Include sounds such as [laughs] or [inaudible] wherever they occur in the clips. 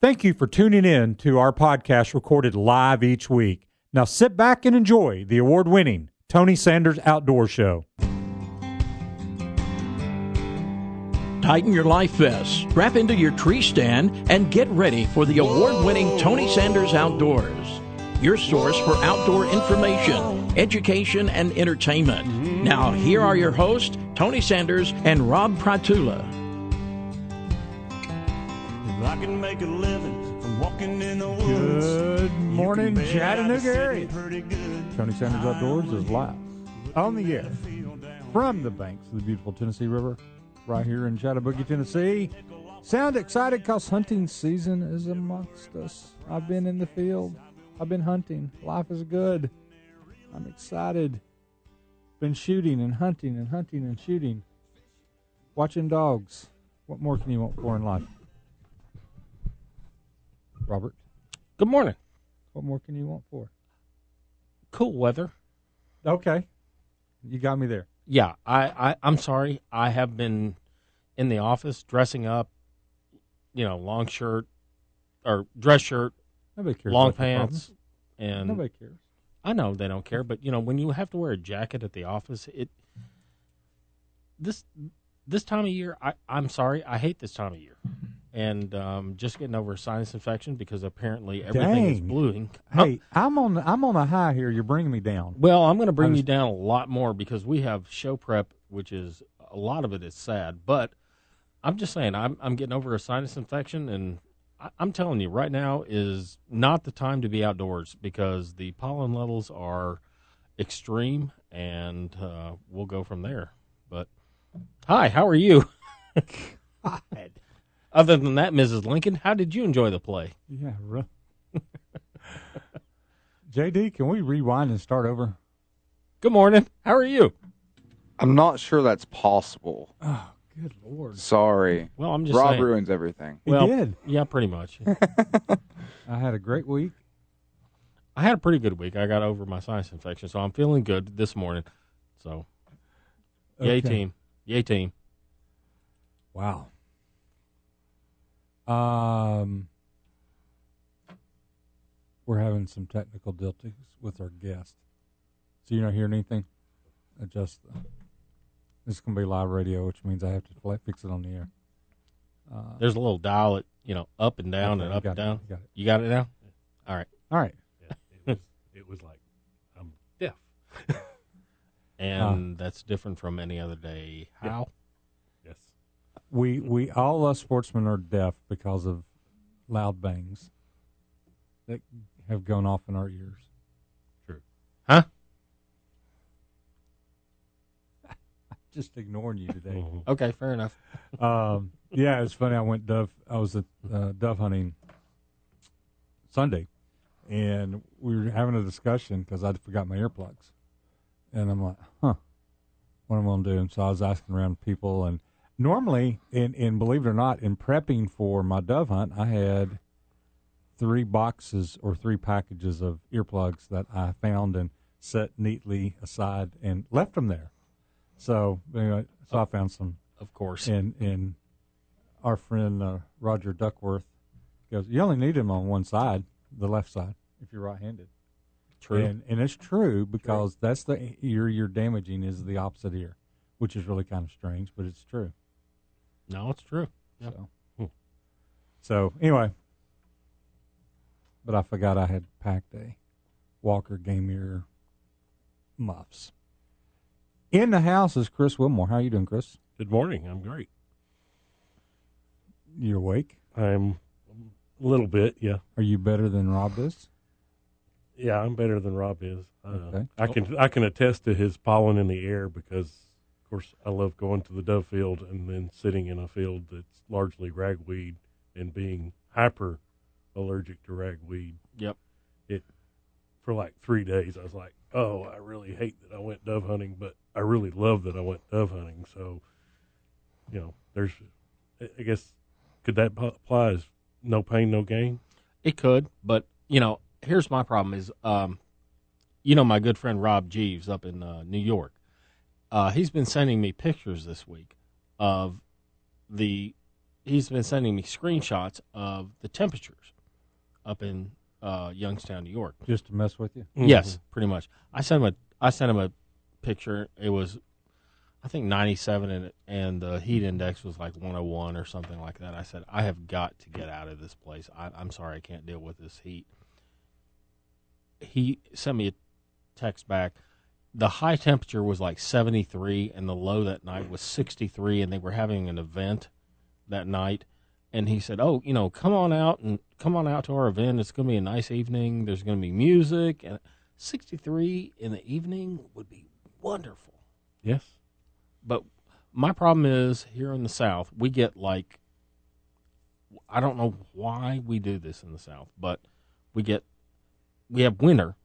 Thank you for tuning in to our podcast recorded live each week. Now sit back and enjoy the award winning Tony Sanders Outdoor Show. Tighten your life vest, strap into your tree stand, and get ready for the award winning Tony Sanders Outdoors, your source for outdoor information, education, and entertainment. Now, here are your hosts, Tony Sanders and Rob Pratula. I can make a living from walking in the woods. Good morning, you can bet I'd Chattanooga area. sitting pretty good. Tony Sanders Outdoors is live on the air from the banks of the beautiful Tennessee River, right here in Chattanooga, Tennessee. Sound excited because hunting season is amongst us. I've been in the field, I've been hunting. Life is good. I'm excited. Been shooting and hunting and hunting and shooting. Watching dogs. What more can you want for in life? Robert, Good morning. what more can you want for? Cool weather. Okay. You got me there. Yeah, I, I I'm sorry. I have been in the office dressing up, you know, long shirt or dress shirt, Nobody cares. long about your pants, and Nobody cares. I know they don't care, but you know, when you have to wear a jacket at the office, it this this time of year, I I'm sorry, I hate this time of year. And um, just getting over a sinus infection because apparently everything is Dang. bluing. Hey, I'm on. I'm on a high here. You're bringing me down. Well, I'm going to bring you down a lot more because we have show prep, which is a lot of it is sad. But I'm just saying, I'm I'm getting over a sinus infection, and I, I'm telling you right now is not the time to be outdoors because the pollen levels are extreme, and uh, we'll go from there. But hi, how are you? [laughs] Other than that, Mrs. Lincoln, how did you enjoy the play? Yeah. Right. [laughs] JD, can we rewind and start over? Good morning. How are you? I'm not sure that's possible. Oh, good lord. Sorry. Well, I'm just Rob saying. ruins everything. He well, did. yeah, pretty much. [laughs] I had a great week. I had a pretty good week. I got over my sinus infection, so I'm feeling good this morning. So, yay team, yay team. Wow. Um, we're having some technical difficulties with our guest. So you're not hearing anything? Adjust. The, this is gonna be live radio, which means I have to fla- fix it on the air. Uh, There's a little dial it, you know, up and down okay, and up and down. you got it. You got it now. All right, All right. Yeah, it was it was like I'm deaf. [laughs] and that's different from any other day. Yeah. How? Yes. We we all us sportsmen are deaf because of loud bangs that have gone off in our ears. True. Huh? [laughs] Just ignoring you today. Mhm. Okay, fair enough. [laughs] um, yeah, it's funny. I went dove. I was at uh, dove hunting Sunday, and we were having a discussion because I forgot my earplugs, and I'm like, "Huh, what am I gonna do?" And so I was asking around people, and normally, and and believe it or not, in prepping for my dove hunt, I had three boxes or three packages of earplugs that I found and set neatly aside and left them there. So anyway, so I found some Of course. and and our friend uh, Roger Duckworth goes, you only need him on one side, the left side, if you're right-handed. True. And and it's true because that's the ear you're damaging is the opposite ear, which is really kind of strange, but it's true. No, it's true. Yep. So, Hmm. so anyway, but I forgot I had packed a Walker Game Ear muffs. In the house is Chris Willmore. How are you doing, Chris? Good morning. I'm great. You awake? I'm a little bit. Yeah. Are you better than Rob is? Yeah. I'm better than Rob is. Uh, Okay. I can I can attest to his pollen in the air because, of course, I love going to the dove field and then sitting in a field that's largely ragweed and being hyper allergic to ragweed. Yep. It for like three days. I was like, oh, I really hate that I went dove hunting, but I really love that I went dove hunting. So, you know, there's, I- guess, could that apply as no pain, no gain? It could, but you know, here's my problem: is um, you know, my good friend Rob Jeeves up in uh, New York. Uh, he's been sending me pictures this week of the he's been sending me screenshots of the temperatures up in uh, Youngstown, New York. Just to mess with you. Yes, pretty much. I sent him a I sent him a picture. It was I think 97 and and the heat index was like 101 or something like that. I said I have got to get out of this place. I, I'm sorry I can't deal with this heat. He sent me a text back. The high temperature was like 73 and the low that night was 63 and they were having an event that night and he said, "Oh, you know, come on out and come on out to our event. It's going to be a nice evening. There's going to be music and 63 in the evening would be wonderful." Yes. But my problem is here in the South, we get like I don't know why we do this in the South, but we get we have winter,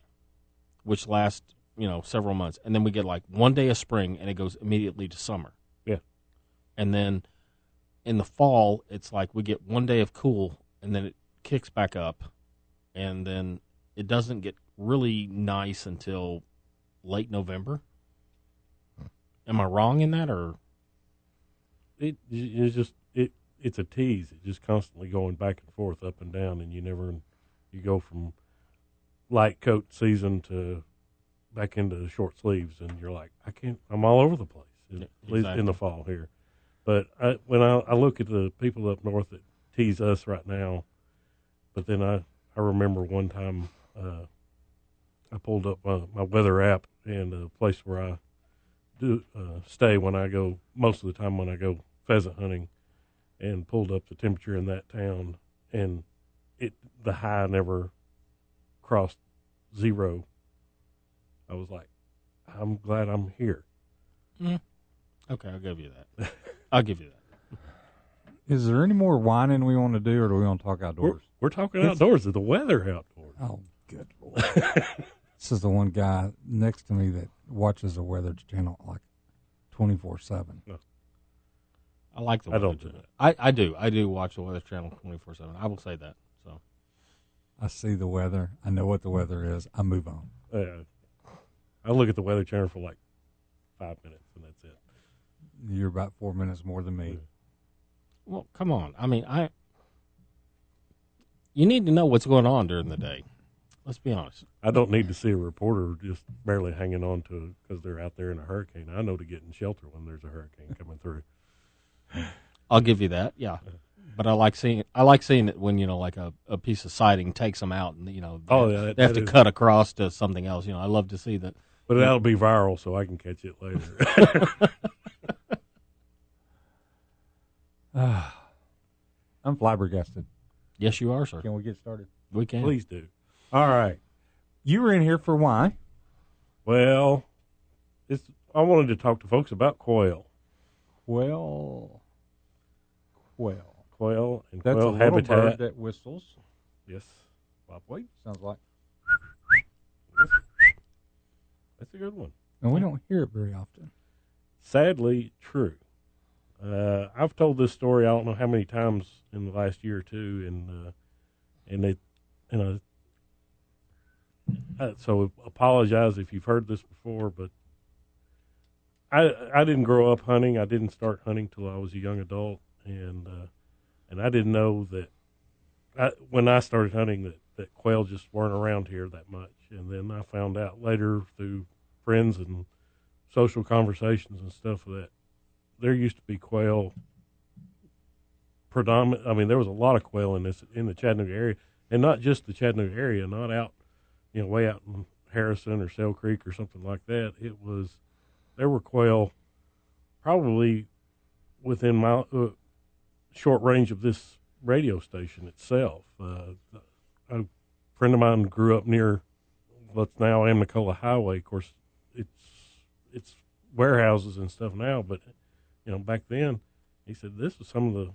which lasts you know several months, and then we get like one day of spring, and it goes immediately to summer. Yeah. and then in the fall, it's like we get one day of cool, and then it kicks back up, and then it doesn't get really nice until late November. Hmm. Am I wrong in that, or It it's just it it's a tease. It's just constantly going back and forth, up and down, and you never you go from light coat season to back into the short sleeves, and you're like, I can't. I'm all over the place. Yeah, At least in the fall here. But I, when I, I look at the people up north that tease us right now, but then I I remember one time uh, I pulled up my, my weather app and the place where I do uh, stay when I go most of the time when I go pheasant hunting, and pulled up the temperature in that town, and it the high never crossed zero. I was like, I'm glad I'm here. okay? I'll give you that. [laughs] I'll give you that. Is there any more whining we want to do, or do we want to talk We're, outdoors? we're talking outdoors. Is the weather outdoors. Oh, good lord! [laughs] this is the one guy next to me that watches the Weather Channel like twenty four seven. I like the. I don't do Channel. that. I I do. I do watch the Weather Channel twenty four seven. I will say that. So I see the weather. I know what the weather is. I move on. Uh, I look at the weather channel for like five minutes, and that's it. You're about four minutes more than me. well, come on. I mean, I. You need to know what's going on during the day. Let's be honest. I don't need to see a reporter just barely hanging on to because they're out there in a hurricane. I know to get in shelter when there's a hurricane [laughs] coming through. I'll give you that. Yeah. But I like seeing I like seeing it when you know like a, a piece of siding takes them out and you know oh, they, Oh, yeah, that- they have to is- cut across to something else. You know I love to see that. But that'll be viral, so I can catch it later. [laughs] [sighs] I'm flabbergasted. Yes, you are, sir. Can we get started? We can. Please do. All right. You were in here for why? Well, it's. I wanted to talk to folks about quail, Quail. Quail. quail and That's quail little habitat. bird that whistles. Yes, Bob. Wait, sounds like. That's a good one. And we don't hear it very often. sadly true. Uh, I've told this story I don't know how many times in the last year or two, and uh, and it and uh, uh, so apologize if you've heard this before, but I I didn't grow up hunting. I didn't start hunting till I was a young adult, and uh, and I didn't know that I, when I started hunting that that quail just weren't around here that much, and then I found out later through friends and social conversations and stuff that. There used to be quail predominant I mean there was a lot of quail in this in the Chattanooga area. And not just the Chattanooga area not out you know way out in Harrison or Sale Creek or something like that. It was there were quail probably within my uh, short range of this radio station itself. Uh, a friend of mine grew up near what's now Amnicola Highway. Of course it's warehouses and stuff now, but you know back then he said this was some of the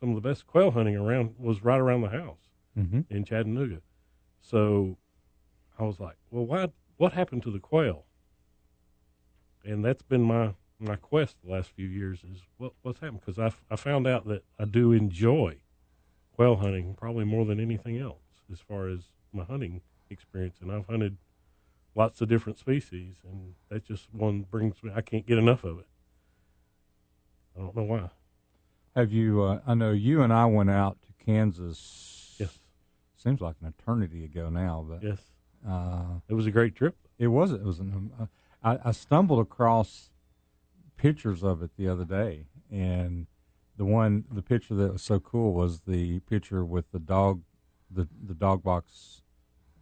some of the best quail hunting around was right around the house Mm-hmm. in Chattanooga. So I was like, well, why? What happened to the quail? And that's been my my quest the last few years is what what's happened because I I found out that I do enjoy quail hunting probably more than anything else as far as my hunting experience, and I've hunted lots of different species, and that just one brings me. I can't get enough of it. I don't know why. Have you? Uh, I know you and I went out to Kansas. Yes. Seems like an eternity ago now, but Yes. uh, It was a great trip. it was. It was. An, uh, I, I stumbled across pictures of it the other day, and the one, the picture that was so cool was the picture with the dog, the the dog box,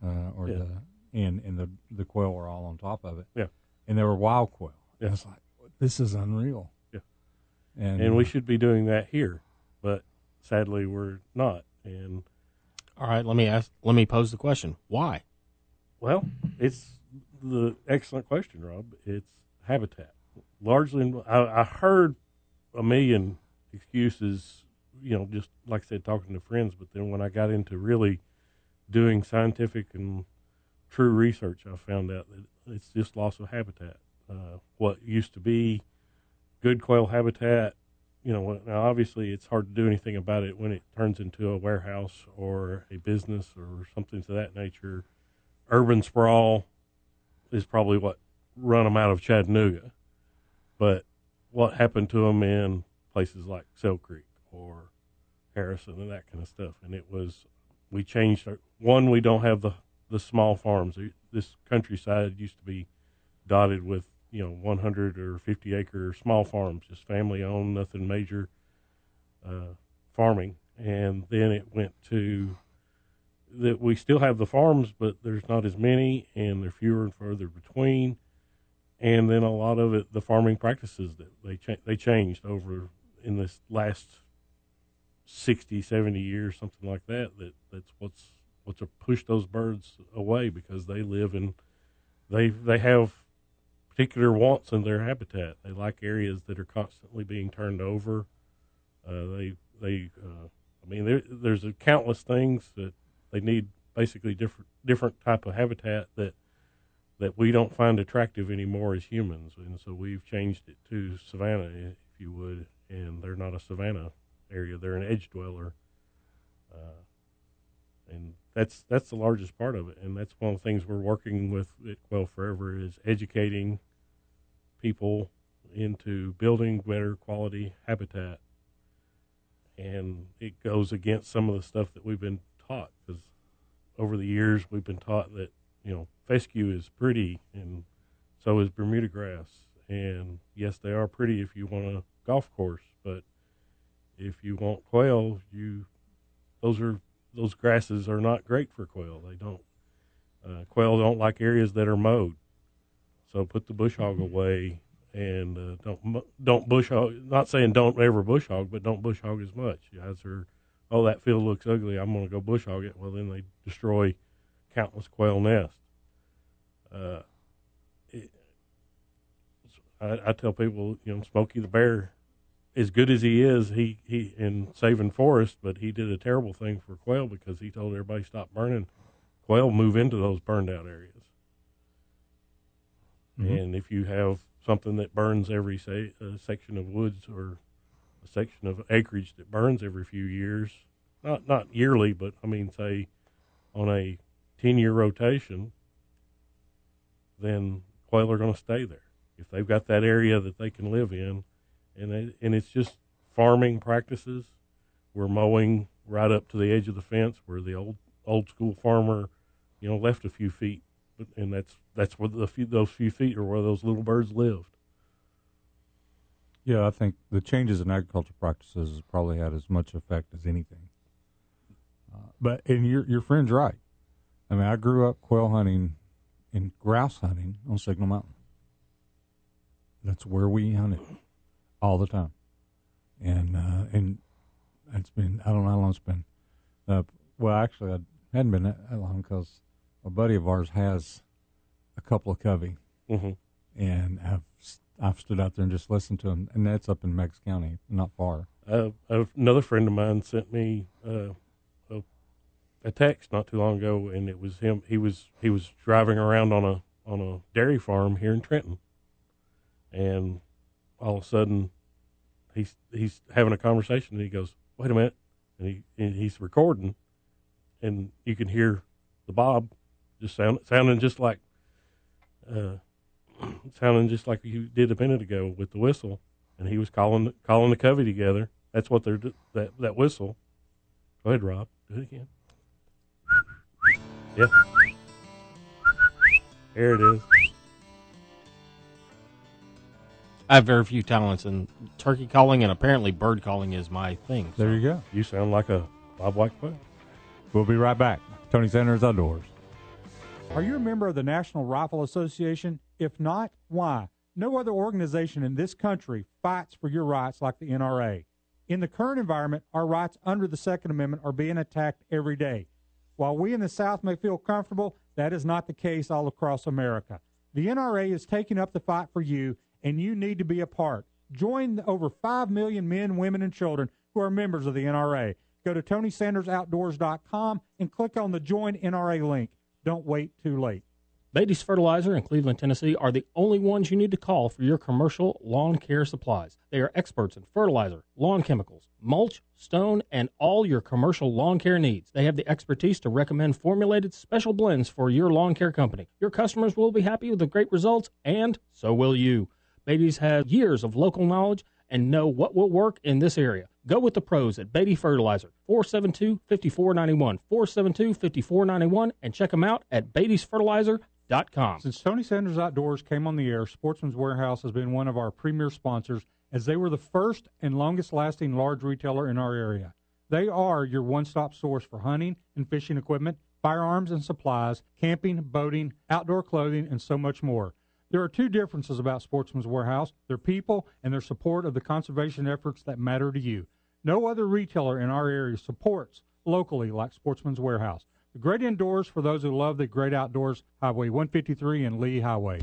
uh, or Yeah. the and and the the quail were all on top of it. Yeah. and they were wild quail. Yeah. And it's like this is unreal. Yeah. and, And we should be doing that here, but sadly we're not. And All right, let me ask. Let me pose the question: Why? well, it's the excellent question, Rob. It's habitat. Largely, I, I heard a million excuses, you know, just like I said, talking to friends. But then when I got into really doing scientific and true research, I found out that it's just loss of habitat. Uh, what used to be good quail habitat, you know, now obviously it's hard to do anything about it when it turns into a warehouse or a business or something to that nature. Urban sprawl is probably what run them out of Chattanooga. But what happened to them in places like Sale Creek or Harrison and that kind of stuff? And it was, we changed our, one, we don't have the, the small farms. This countryside used to be dotted with, you know, 100 or 50 acre small farms, just family owned, nothing major uh, farming. And then it went to that we still have the farms, but there's not as many, and they're fewer and further between. And then a lot of it, the farming practices that they cha- they changed over in this last 60, 70 years, something like that. That that's what's what's push those birds away because they live in they they have particular wants in their habitat. They like areas that are constantly being turned over. Uh, they they uh, I mean there, there's a countless things that they need basically different different type of habitat that that we don't find attractive anymore as humans, and so we've changed it to savanna, if you would. And they're not a savanna area; they're an edge dweller, uh, and that's that's the largest part of it. And that's one of the things we're working with at Quail Forever is educating people into building better quality habitat. And it goes against some of the stuff that we've been taught because over the years we've been taught that you know fescue is pretty and so is Bermuda grass and yes they are pretty if you want a golf course but if you want quail you those are those grasses are not great for quail they don't uh, quail don't like areas that are mowed so put the bush hog away and uh, don't don't bush hog not saying don't ever bush hog but don't bush hog as much you guys are oh, that field looks ugly. I'm going to go bush hog it. Well, then they destroy countless quail nests. Uh, it, I, I tell people, you know, Smokey the Bear, as good as he is, he, he in saving forest, but he did a terrible thing for quail because he told everybody stop burning. Quail move into those burned out areas. Mhm. And if you have something that burns every say, uh, section of woods or a section of acreage that burns every few years, not not yearly, but I mean, say on a ten year rotation, then quail are going to stay there if they've got that area that they can live in, and they, and it's just farming practices. We're mowing right up to the edge of the fence where the old old school farmer, you know, left a few feet, but and that's that's where the few, those few feet are where those little birds lived. Yeah, I think the changes in agriculture practices has probably had as much effect as anything. Uh, but and your your friend's right. I mean, I grew up quail hunting and grouse hunting on Signal Mountain. That's where we hunted all the time, and uh, and it's been I don't know how long it's been. Uh, well, actually, I hadn't been that long because a buddy of ours has a couple of covey, Mm-hmm. and I've I've stood out there and just listened to them, and that's up in Meigs County, not far. uh, another friend of mine sent me uh, a, a text not too long ago, and it was him. He was he was driving around on a on a dairy farm here in Trenton, and all of a sudden, he's he's having a conversation, and he goes, "Wait a minute," and he and he's recording, and you can hear the bob just sound sounding just like. Uh, [clears throat] sounding just like you did a minute ago with the whistle, and he was calling calling the covey together That's what they're that that whistle. Go ahead, Rob. Do it again. Yeah. There it is. I have very few talents in turkey calling, and apparently bird calling is my thing. There you go. You sound like a bobwhite quail. We'll be right back. Tony Sanders Outdoors. Are you a member of the National Rifle Association? If not, why? No other organization in this country fights for your rights like the NRA. In the current environment, our rights under the Second Amendment are being attacked every day. While we in the South may feel comfortable, that is not the case all across America. The NRA is taking up the fight for you, and you need to be a part. Join the over 5 million men, women, and children who are members of the NRA. Go to TonySandersOutdoors.com and click on the Join NRA link. Don't wait too late. Beatty's Fertilizer in Cleveland, Tennessee are the only ones you need to call for your commercial lawn care supplies. They are experts in fertilizer, lawn chemicals, mulch, stone, and all your commercial lawn care needs. They have the expertise to recommend formulated special blends for your lawn care company. Your customers will be happy with the great results, and so will you. Beatty's has years of local knowledge and know what will work in this area. Go with the pros at Beatty Fertilizer, 472-5491, 472-5491, and check them out at beattysfertilizer.com. Since Tony Sanders Outdoors came on the air, Sportsman's Warehouse has been one of our premier sponsors as they were the first and longest lasting large retailer in our area. They are your one stop source for hunting and fishing equipment, firearms and supplies, camping, boating, outdoor clothing, and so much more. There are two differences about Sportsman's Warehouse their people and their support of the conservation efforts that matter to you. No other retailer in our area supports locally like Sportsman's Warehouse. The great indoors for those who love the great outdoors, Highway 153 and Lee Highway.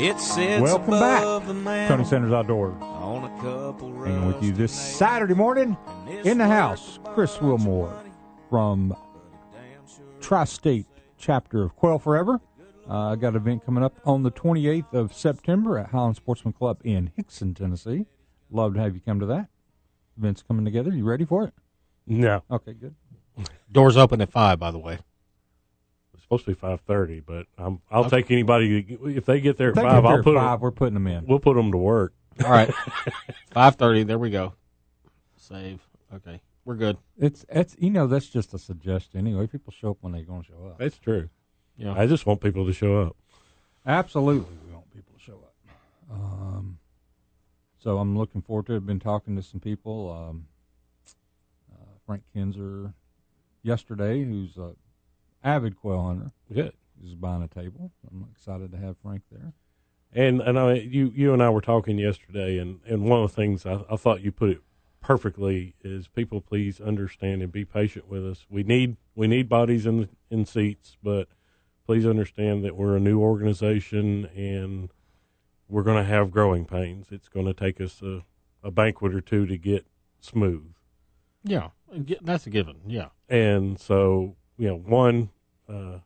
It sits Welcome back. the Tony mountain Sanders Outdoors. on a couple Hanging with you this Saturday morning in the house. Chris Willmore from Tri State chapter of Quail Forever. Uh, I got an event coming up on the 28th of September at Highland Sportsman Club in Hixson, Tennessee. Love to have you come to that. Event's coming together. You ready for it? No, Okay, good. Doors open at 5, by the way. It's supposed to be five thirty, but I'm, I'll take anybody if they get there at five. I'll put put 'em- five. We're putting them in. we'll put them to work. All right. [laughs] 5.30, there we go. Save. Okay, we're good. It's it's you know that's just a suggestion anyway. People show up when they're going to show up. That's true. Yeah. I just want people to show up. Absolutely, we want people to show up. Um, so I'm looking forward to it. Been talking to some people. Um, uh, Frank Kinzer yesterday, who's a avid quail hunter, Good. is buying a table. I'm excited to have Frank there. And and I, you you and I were talking yesterday, and, and one of the things I, I thought you put it perfectly is people please understand and be patient with us. We need we need bodies in in seats, but please understand that we're a new organization and we're going to have growing pains. It's going to take us a, a banquet or two to get smooth. Yeah, that's a given. Yeah. and so you know one uh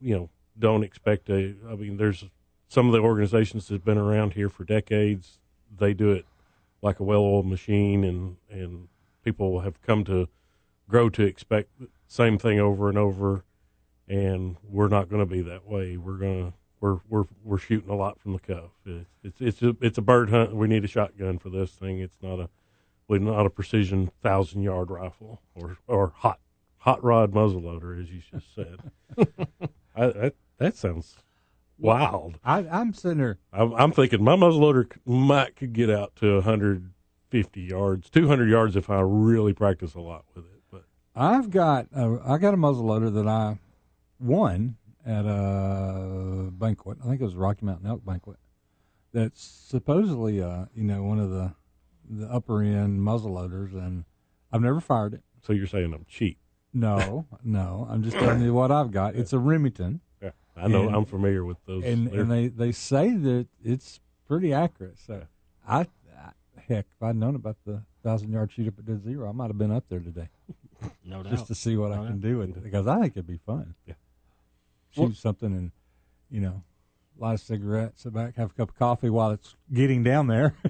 you know don't expect a i mean there's some of the organizations that've been around here for decades they do it like a well-oiled machine and and people have come to grow to expect the same thing over and over. And we're not going to be that way. We're to we're we're we're shooting a lot from the cuff. It's it's it's a, it's a bird hunt. We need a shotgun for this thing. It's not a we're not a precision thousand yard rifle or or hot hot rod muzzleloader, as you just said. [laughs] I, that that sounds wild. I, I'm sitting there. I'm, I'm thinking my muzzleloader might could get out to 150 yards, 200 yards if I really practice a lot with it. But I've got a, I got a muzzleloader that I won at a banquet. I think it was Rocky Mountain Elk banquet. That's supposedly, uh, you know, one of the the upper end muzzleloaders, and I've never fired it. so you're saying I'm cheap? No, no. I'm just telling you what I've got. It's a Remington, Yeah, I know. And- I'm familiar with those. and They're- and they they say that it's pretty accurate. So I, I heck, if I'd known about the thousand yard shoot up at zero, I might have been up there today [laughs] No doubt. just to see what I Oh, can do with it because I think it'd be fun. Yeah. Shoot Well- something and you know, light a cigarette, sit back, have a cup of coffee while it's getting down there. [laughs]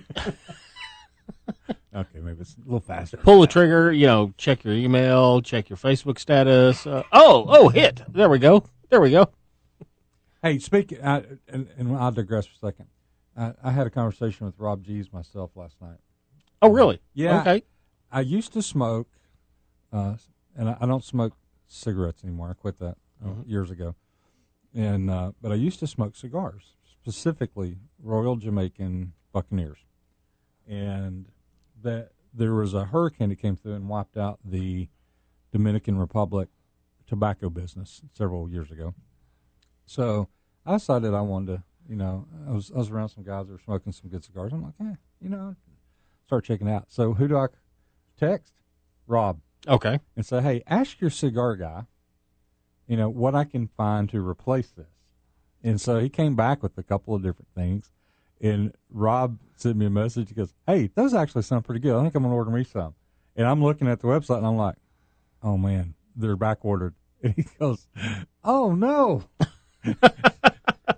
[laughs] Okay, maybe it's a little faster. Pull the trigger. You know, check your email, check your Facebook status. Uh, oh, oh, hit. There we go. There we go. Hey, speak, uh, and, and I'll digress for a second. I, I had a conversation with Rob G's myself last night. Oh, really? Yeah. Okay. I used to smoke, uh, and I, I don't smoke cigarettes anymore. I quit that uh, years ago. And uh, but I used to smoke cigars, specifically Royal Jamaican Buccaneers, and that there was a hurricane that came through and wiped out the Dominican Republic tobacco business several years ago. So I decided I wanted to, you know, I was I was around some guys that were smoking some good cigars. I'm like, eh, you know, start checking out. So who do I text? Rob Okay. and say, hey, ask your cigar guy, you know, what I can find to replace this. And so he came back with a couple of different things. And Rob sent me a message. He goes, hey, those actually sound pretty good. I think I'm going to order me some. And I'm looking at the website and I'm like, oh man, they're back ordered. [laughs] And he goes, oh no. [laughs]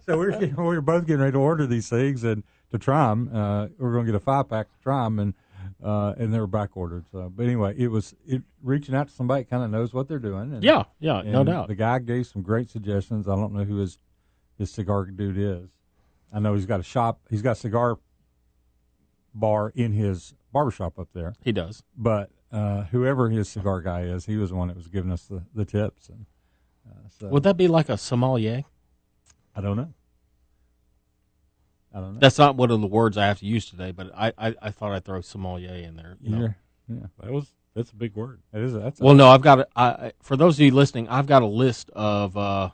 so we're, getting, we're both getting ready to order these things and to try them. Uh, we're going to get a five pack to try them. And uh, and they were back ordered. So, but anyway, it was it reaching out to somebody kind of knows what they're doing. And, Yeah. Yeah. No doubt. The guy gave some great suggestions. I don't know who his his cigar dude is. I know he's got a shop. He's got a cigar bar in his barbershop up there. He does. But uh, whoever his cigar guy is, he was the one that was giving us the, the tips. And uh, so Would that be like a sommelier? I don't know. I don't know. That's not one of the words I have to use today, but I, I, I thought I'd throw sommelier in there. You know? Yeah, That was that's a big word. it is. That's Well, no, I've got a, I, I- for those of you listening, I've got a list of uh,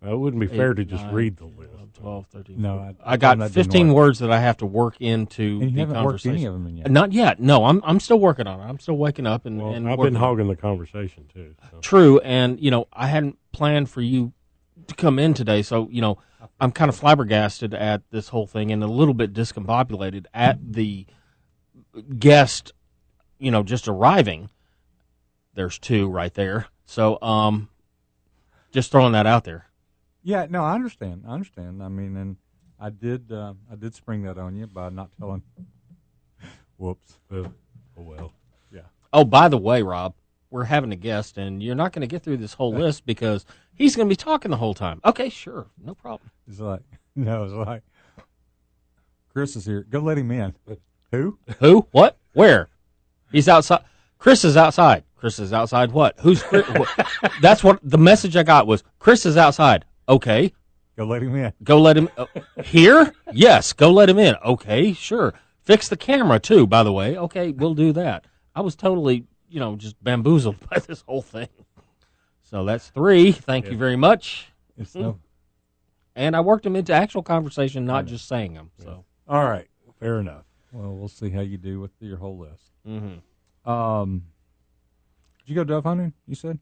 It wouldn't be fair eight, to just nine, read the list. 12, 13. no. I, I got I'm not doing 15 words that I have to work into and you the haven't worked conversation. any of them in yet. Not yet. No, I'm I'm still working on it. I'm still waking up and, Well, and I've working been hogging the conversation too. So. True, and you know, I hadn't planned for you to come in today, so you know, I'm kind of flabbergasted at this whole thing and a little bit discombobulated at the guest, you know, just arriving. There's two right there, so um, just throwing that out there. Yeah, no, I understand. I understand. I mean, and I did, uh, I did spring that on you by not telling. [laughs] Whoops. Uh, oh well. Yeah. Oh, by the way, Rob, we're having a guest, and you're not going to get through this whole [laughs] list because he's going to be talking the whole time. Okay, sure, no problem. It's like, [laughs] no, it's like, Chris is here. Go let him in. Who? Who? What? Where? He's outside. Chris is outside. Chris is outside. What? Who's Chris? That's what the message I got was. Chris is outside. Okay, Go let him in. go let him uh, here. Yes, go let him in. Okay, sure. Fix the camera too. By the way. Okay, we'll do that. I was totally, you know, just bamboozled [laughs] by this whole thing. So that's three. Thank you very much. It's no. And I worked him into actual conversation, not just saying them. So. All right. Fair enough. Well, we'll see how you do with your whole list. Mm-hmm. Um, did you go dove hunting? You said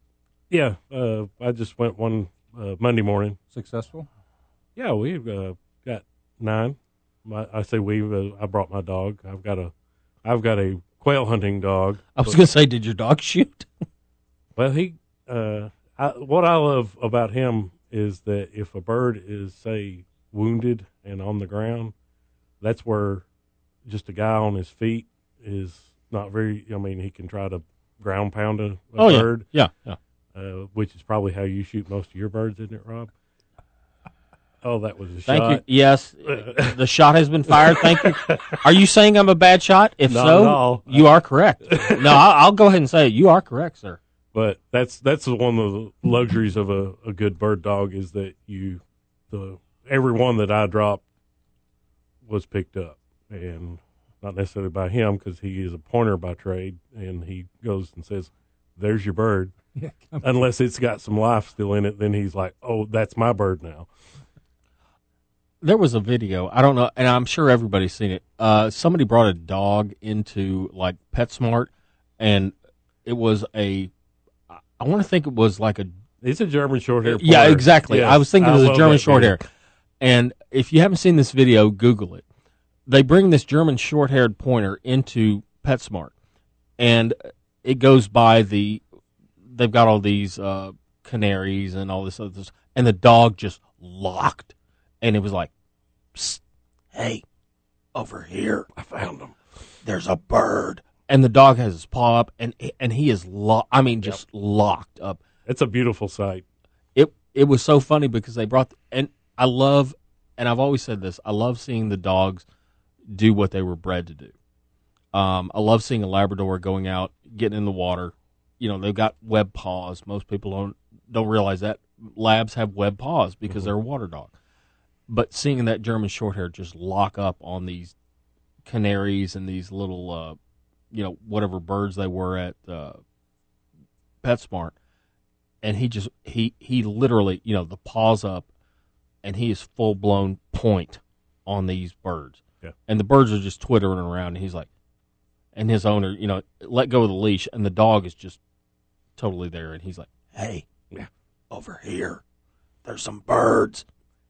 Yeah, uh, I just went one uh, Monday morning. successful. Yeah, we've uh, got nine. My, I say we. Uh, I brought my dog. I've got a, I've got a quail hunting dog. I was going to say, did your dog shoot? [laughs] Well, he. Uh, I, what I love about him is that if a bird is say wounded and on the ground, that's where just a guy on his feet is not very. I mean, he can try to ground pound a, a oh yeah, bird, yeah, yeah. Uh, which is probably how you shoot most of your birds, isn't it, Rob? Oh, that was a shot. Thank shot. you. Yes, [laughs] the shot has been fired. Thank you. Are you saying I'm a bad shot? If Not so, all. you are correct. No, I'll, I'll go ahead and say it. You are correct, sir. But that's that's one of the luxuries of a, a good bird dog is that you the every one that I dropped was picked up and not necessarily by him because he is a pointer by trade and he goes and says, "There's your bird." [laughs] Yeah. Unless it's got some life still in it, then he's like, "Oh, that's my bird now." There was a video. I don't know, and I'm sure everybody's seen it. Uh, somebody brought a dog into like PetSmart, and it was a. I want to think it was like a It's a German Shorthair. Yeah, pointer. exactly. Yes, I was thinking it was a German that short hair. And if you haven't seen this video, Google it. They bring this German short haired pointer into PetSmart, and it goes by the. They've got all these uh, canaries and all this other stuff, and the dog just locked, and it was like, Psst, "Hey, over here." I found him. there's a bird, and the dog has his paw up, and and he is locked. I mean, just locked up. It's a beautiful sight. It it was so funny because they brought and I love, and I've always said this. I love seeing the dogs do what they were bred to do. Um, I love seeing a Labrador going out, getting in the water. You know, they've got web paws. Most people don't don't realize that labs have web paws because they're a water dog. But seeing that German Shorthair just lock up on these canaries and these little, uh, you know, whatever birds they were at uh, PetSmart, and he just he he literally, you know, the paws up, and he is full blown point on these birds. Yeah. And the birds are just twittering around, and he's like, and his owner, you know, let go of the leash, and the dog is just totally there, and he's like, "Hey, yeah. over here, there's some birds."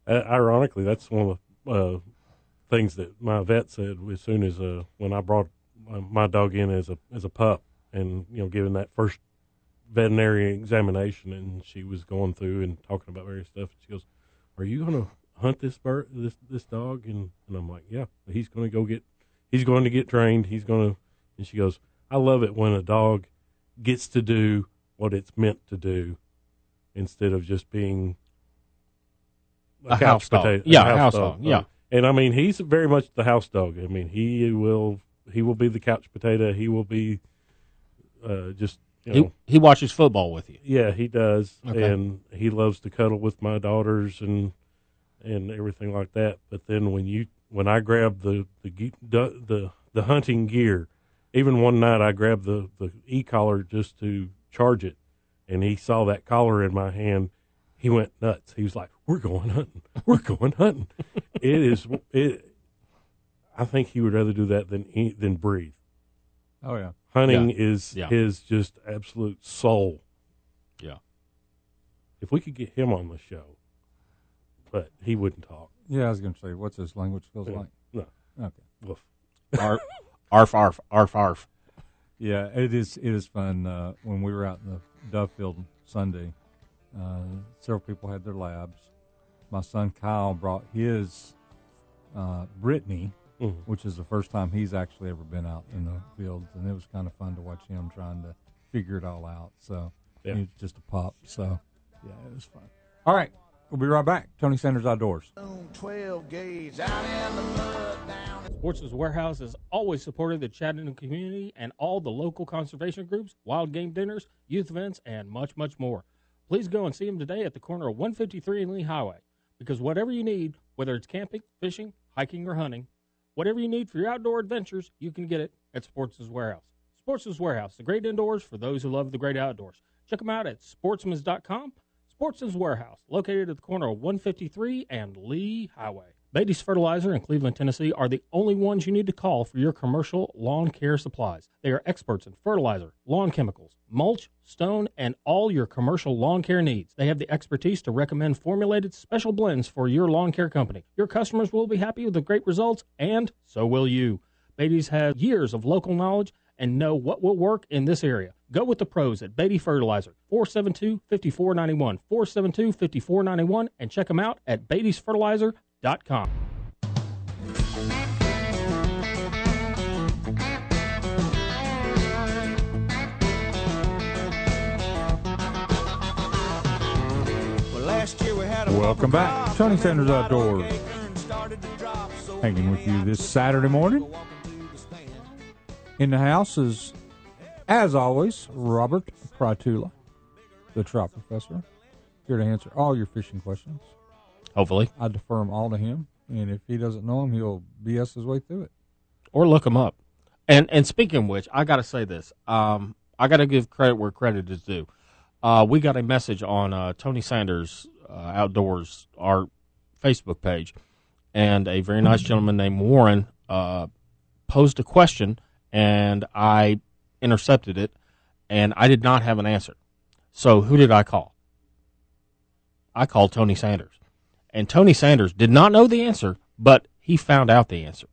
Uh, ironically, that's one of the uh, things that my vet said as soon as uh, when I brought my, my dog in as a as a pup, and you know, given that first veterinary examination, and she was going through and talking about various stuff. and She goes, "Are you going to hunt this bird, this this dog?" And and I'm like, "Yeah, he's going to go get, he's going to get trained. He's going to." And she goes, "I love it when a dog gets to do what it's meant to do, instead of just being A house dog. potato- Yeah, a house dog. Yeah. And I mean, he's very much the house dog. I mean, he will he will be the couch potato. He will be uh, just you know. He he watches football with you. Yeah, he does, Okay. and he loves to cuddle with my daughters and and everything like that. But then when you when I grab the the the the, the hunting gear, even one night I grabbed the the e collar just to charge it, and he saw that collar in my hand. He went nuts. He was like, "We're going hunting. We're going hunting." [laughs] it is it. I think he would rather do that than eat, than breathe. Oh yeah. Hunting Yeah. is Yeah. his just absolute soul. Yeah. If we could get him on the show, but he wouldn't talk. Yeah, I was going to say, what's his language skills Yeah. like? No. Okay. Woof. Arf, [laughs] arf, arf, arf, arf. Yeah, it is. It is fun. Uh, when we were out in the dove field Sunday, uh, several people had their labs. My son Kyle brought his uh, Brittany, Mhm. which is the first time he's actually ever been out in the fields, and it was kind of fun to watch him trying to figure it all out. So Yeah. he was just a pup. So yeah, it was fun. All right, we'll be right back. Tony Sanders Outdoors. 12 gauge out in the mud down. Sportsman's Warehouse has always supported the Chattanooga community and all the local conservation groups, wild game dinners, youth events, and much, much more. Please go and see them today at the corner of 153 and Lee Highway. Because whatever you need, whether it's camping, fishing, hiking, or hunting, whatever you need for your outdoor adventures, you can get it at Sportsman's Warehouse. Sportsman's Warehouse, the great indoors for those who love the great outdoors. Check them out at sportsmans.com. Sportsman's Warehouse, located at the corner of 153 and Lee Highway. Beatty's Fertilizer in Cleveland, Tennessee are the only ones you need to call for your commercial lawn care supplies. They are experts in fertilizer, lawn chemicals, mulch, stone, and all your commercial lawn care needs. They have the expertise to recommend formulated special blends for your lawn care company. Your customers will be happy with the great results, and so will you. Beatty's has years of local knowledge and know what will work in this area. Go with the pros at Beatty Fertilizer, 472-5491, 472-5491, and check them out at beattysfertilizer.com. Welcome back. Tony Sanders Outdoors. Hanging with you this Saturday morning. In the house is, as always, Robert Pratula, the trout professor, here to answer all your fishing questions. Hopefully. I defer them all to him, and if he doesn't know them, he'll BS his way through it. Or look them up. And and speaking of which, I got to say this. Um, I got to give credit where credit is due. Uh, we got a message on uh, Tony Sanders uh, Outdoors, our Facebook page, and a very nice gentleman named Warren uh, posed a question, and I intercepted it, and I did not have an answer. So who did I call? I called Tony Sanders, and Tony Sanders did not know the answer, but he found out the answer.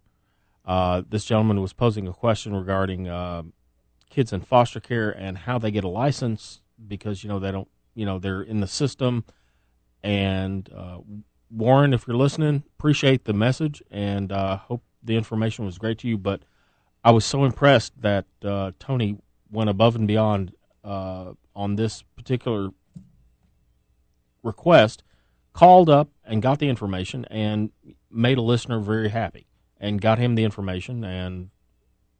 Uh, this gentleman was posing a question regarding uh, kids in foster care and how they get a license because you know they don't, you know, they're in the system. And uh, Warren, if you're listening, appreciate the message and uh, hope the information was great to you. But I was so impressed that uh, Tony went above and beyond uh, on this particular request, called up and got the information and made a listener very happy and got him the information and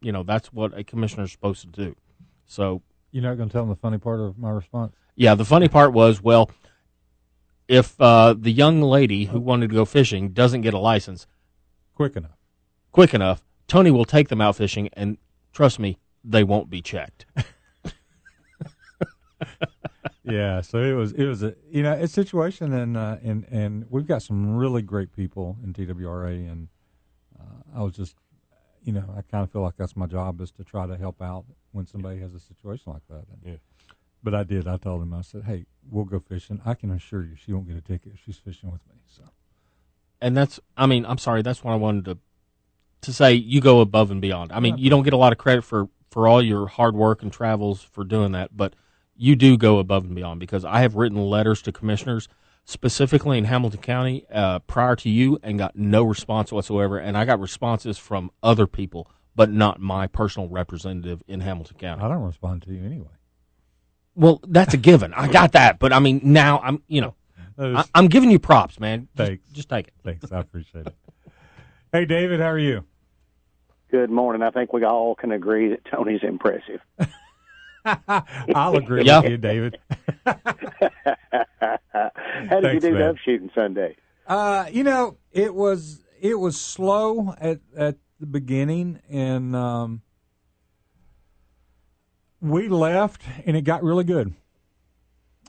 you know that's what a commissioner is supposed to do. So You're not going to tell them the funny part of my response? yeah, the funny part was well, if uh, the young lady who wanted to go fishing doesn't get a license Quick enough. quick enough, Tony will take them out fishing, and trust me, they won't be checked. [laughs] Yeah, so it was it was a you know a situation and uh, and and we've got some really great people in TWRA and uh, I was just you know I kind of feel like that's my job is to try to help out when somebody has a situation like that. And, Yeah. But I did. I told him. I said, "Hey, we'll go fishing. I can assure you, she won't get a ticket. if She's fishing with me." So and that's I mean I'm sorry that's what I wanted to to say you go above and beyond. I mean you don't get a lot of credit for for all your hard work and travels for doing that, but you do go above and beyond because I have written letters to commissioners specifically in Hamilton County uh, prior to you and got no response whatsoever, and I got responses from other people, but not my personal representative in Hamilton County. I don't respond to you anyway. Well, that's a given. I got that, but I mean now I'm you know I, I'm giving you props, man. Just- Thanks. just take it. Thanks, I appreciate it. Hey, David, how are you? Good morning. I think we all can agree that Tony's impressive. [laughs] I'll agree Yeah. with you, David. [laughs] How did you do man. dove shooting Sunday? Uh, you know, it was it was slow at at the beginning, and um, we left, and it got really good.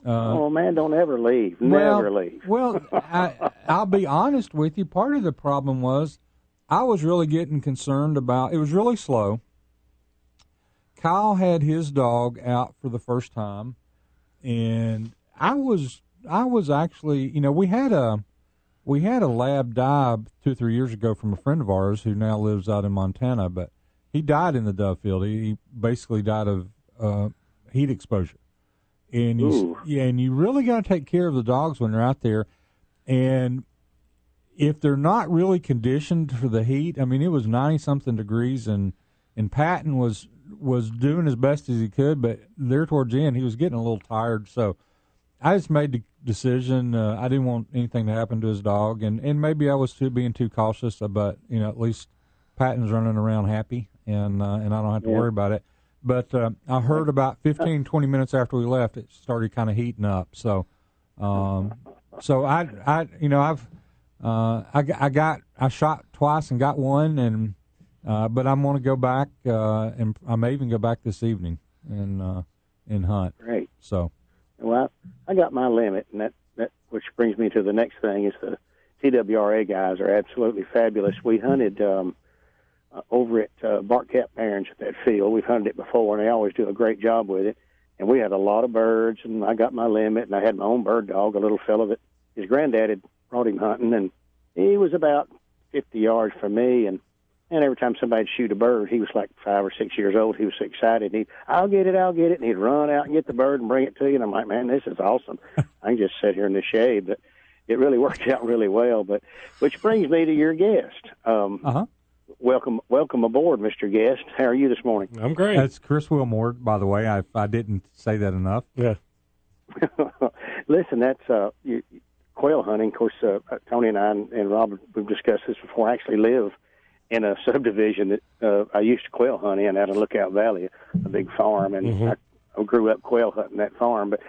Uh, oh man, don't ever leave. well, Never leave. well, [laughs] I, I'll be honest with you. Part of the problem was I was really getting concerned about. It was really slow. Kyle had his dog out for the first time, and I was I was actually you know we had a we had a lab die two or three years ago from a friend of ours who now lives out in Montana, but he died in the dove field. He, he basically died of uh, heat exposure, and you yeah, and you really got to take care of the dogs when they're out there, and if they're not really conditioned for the heat, I mean, it was ninety something degrees, and and Patton was was doing as best as he could, but there towards the end, he was getting a little tired. So I just made the decision. Uh, I didn't want anything to happen to his dog, and and maybe I was too being too cautious. uh, But you know, at least Patton's running around happy, and uh, and I don't have to Yeah. worry about it. But uh, I heard about [laughs] 15, 20 minutes after we left, it started kind of heating up. So, um, so I, I, you know, I've, uh, I, I got, I shot twice and got one, and uh, but I'm going to go back, uh, and I may even go back this evening and uh, and hunt. Great. So, Well, I, I got my limit, and that, that which brings me to the next thing is the TWRA guys are absolutely fabulous. We hunted um, uh, over at uh, Bark Camp Barrens at that field. We've hunted it before, and they always do a great job with it. And we had a lot of birds, and I got my limit, and I had my own bird dog, a little fellow that his granddad had brought him hunting, and he was about 50 yards from me, and and every time somebody'd shoot a bird, he was like five or six years old. He was so excited. He'd, I'll get it, I'll get it. And he'd run out and get the bird and bring it to you. And I'm like, man, this is awesome. [laughs] I can just sit here in the shade. But it really [laughs] worked out really well. But which brings me to your guest. Um, uh huh. welcome, welcome aboard, Mr. Guest. How are you this morning? I'm great. That's Chris Willmore, by the way. I I didn't say that enough. yeah. [laughs] Listen, that's uh, you, quail hunting. Of course, uh, Tony and I and, and Robert we've discussed this before. I actually live in a [laughs] subdivision that uh, I used to quail hunt in out of Lookout Valley, a big farm, and Mhm. I, I grew up quail hunting that farm, but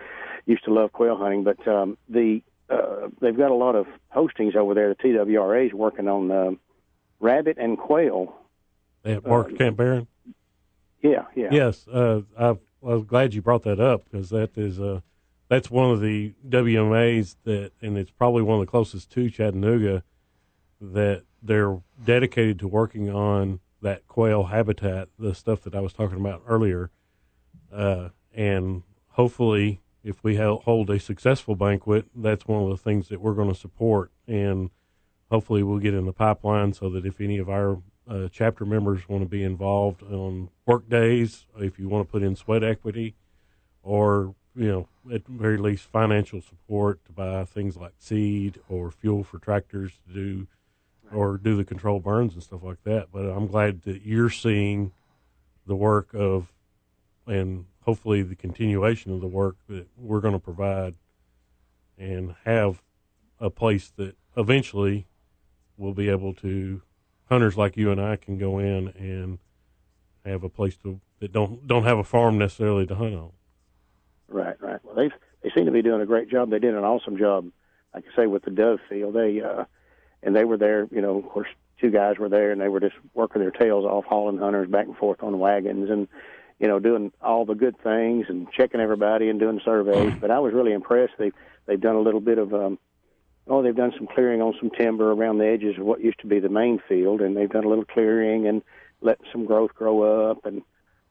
used to love quail hunting. But um, the uh, they've got a lot of postings over there. The TWRA is working on um, rabbit and quail. At Bark Camp Barrens. Yeah, yeah, Yes, uh, I, I was glad you brought that up because that is uh, that's one of the WMAs that, and it's probably one of the closest to Chattanooga that they're dedicated to working on that quail habitat, the stuff that I was talking about earlier, uh, and hopefully, if we hold a successful banquet, that's one of the things that we're going to support, and hopefully, we'll get in the pipeline so that if any of our uh, chapter members want to be involved on work days, if you want to put in sweat equity, or you know, at very least, financial support to buy things like seed or fuel for tractors to do or do the control burns and stuff like that. But I'm glad that you're seeing the work of, and hopefully the continuation of the work that we're going to provide, and have a place that eventually we'll be able to hunters like you and I can go in and have a place to that don't don't have a farm necessarily to hunt on. Right, right. Well, they they seem to be doing a great job. They did an awesome job, like I say, with the dove field. They uh, and they were there. You know, of course, two guys were there, and they were just working their tails off, hauling hunters back and forth on wagons, and you know, doing all the good things and checking everybody and doing surveys. But I was really impressed. They they've done a little bit of um, oh, they've done some clearing on some timber around the edges of what used to be the main field, and they've done a little clearing and let some growth grow up and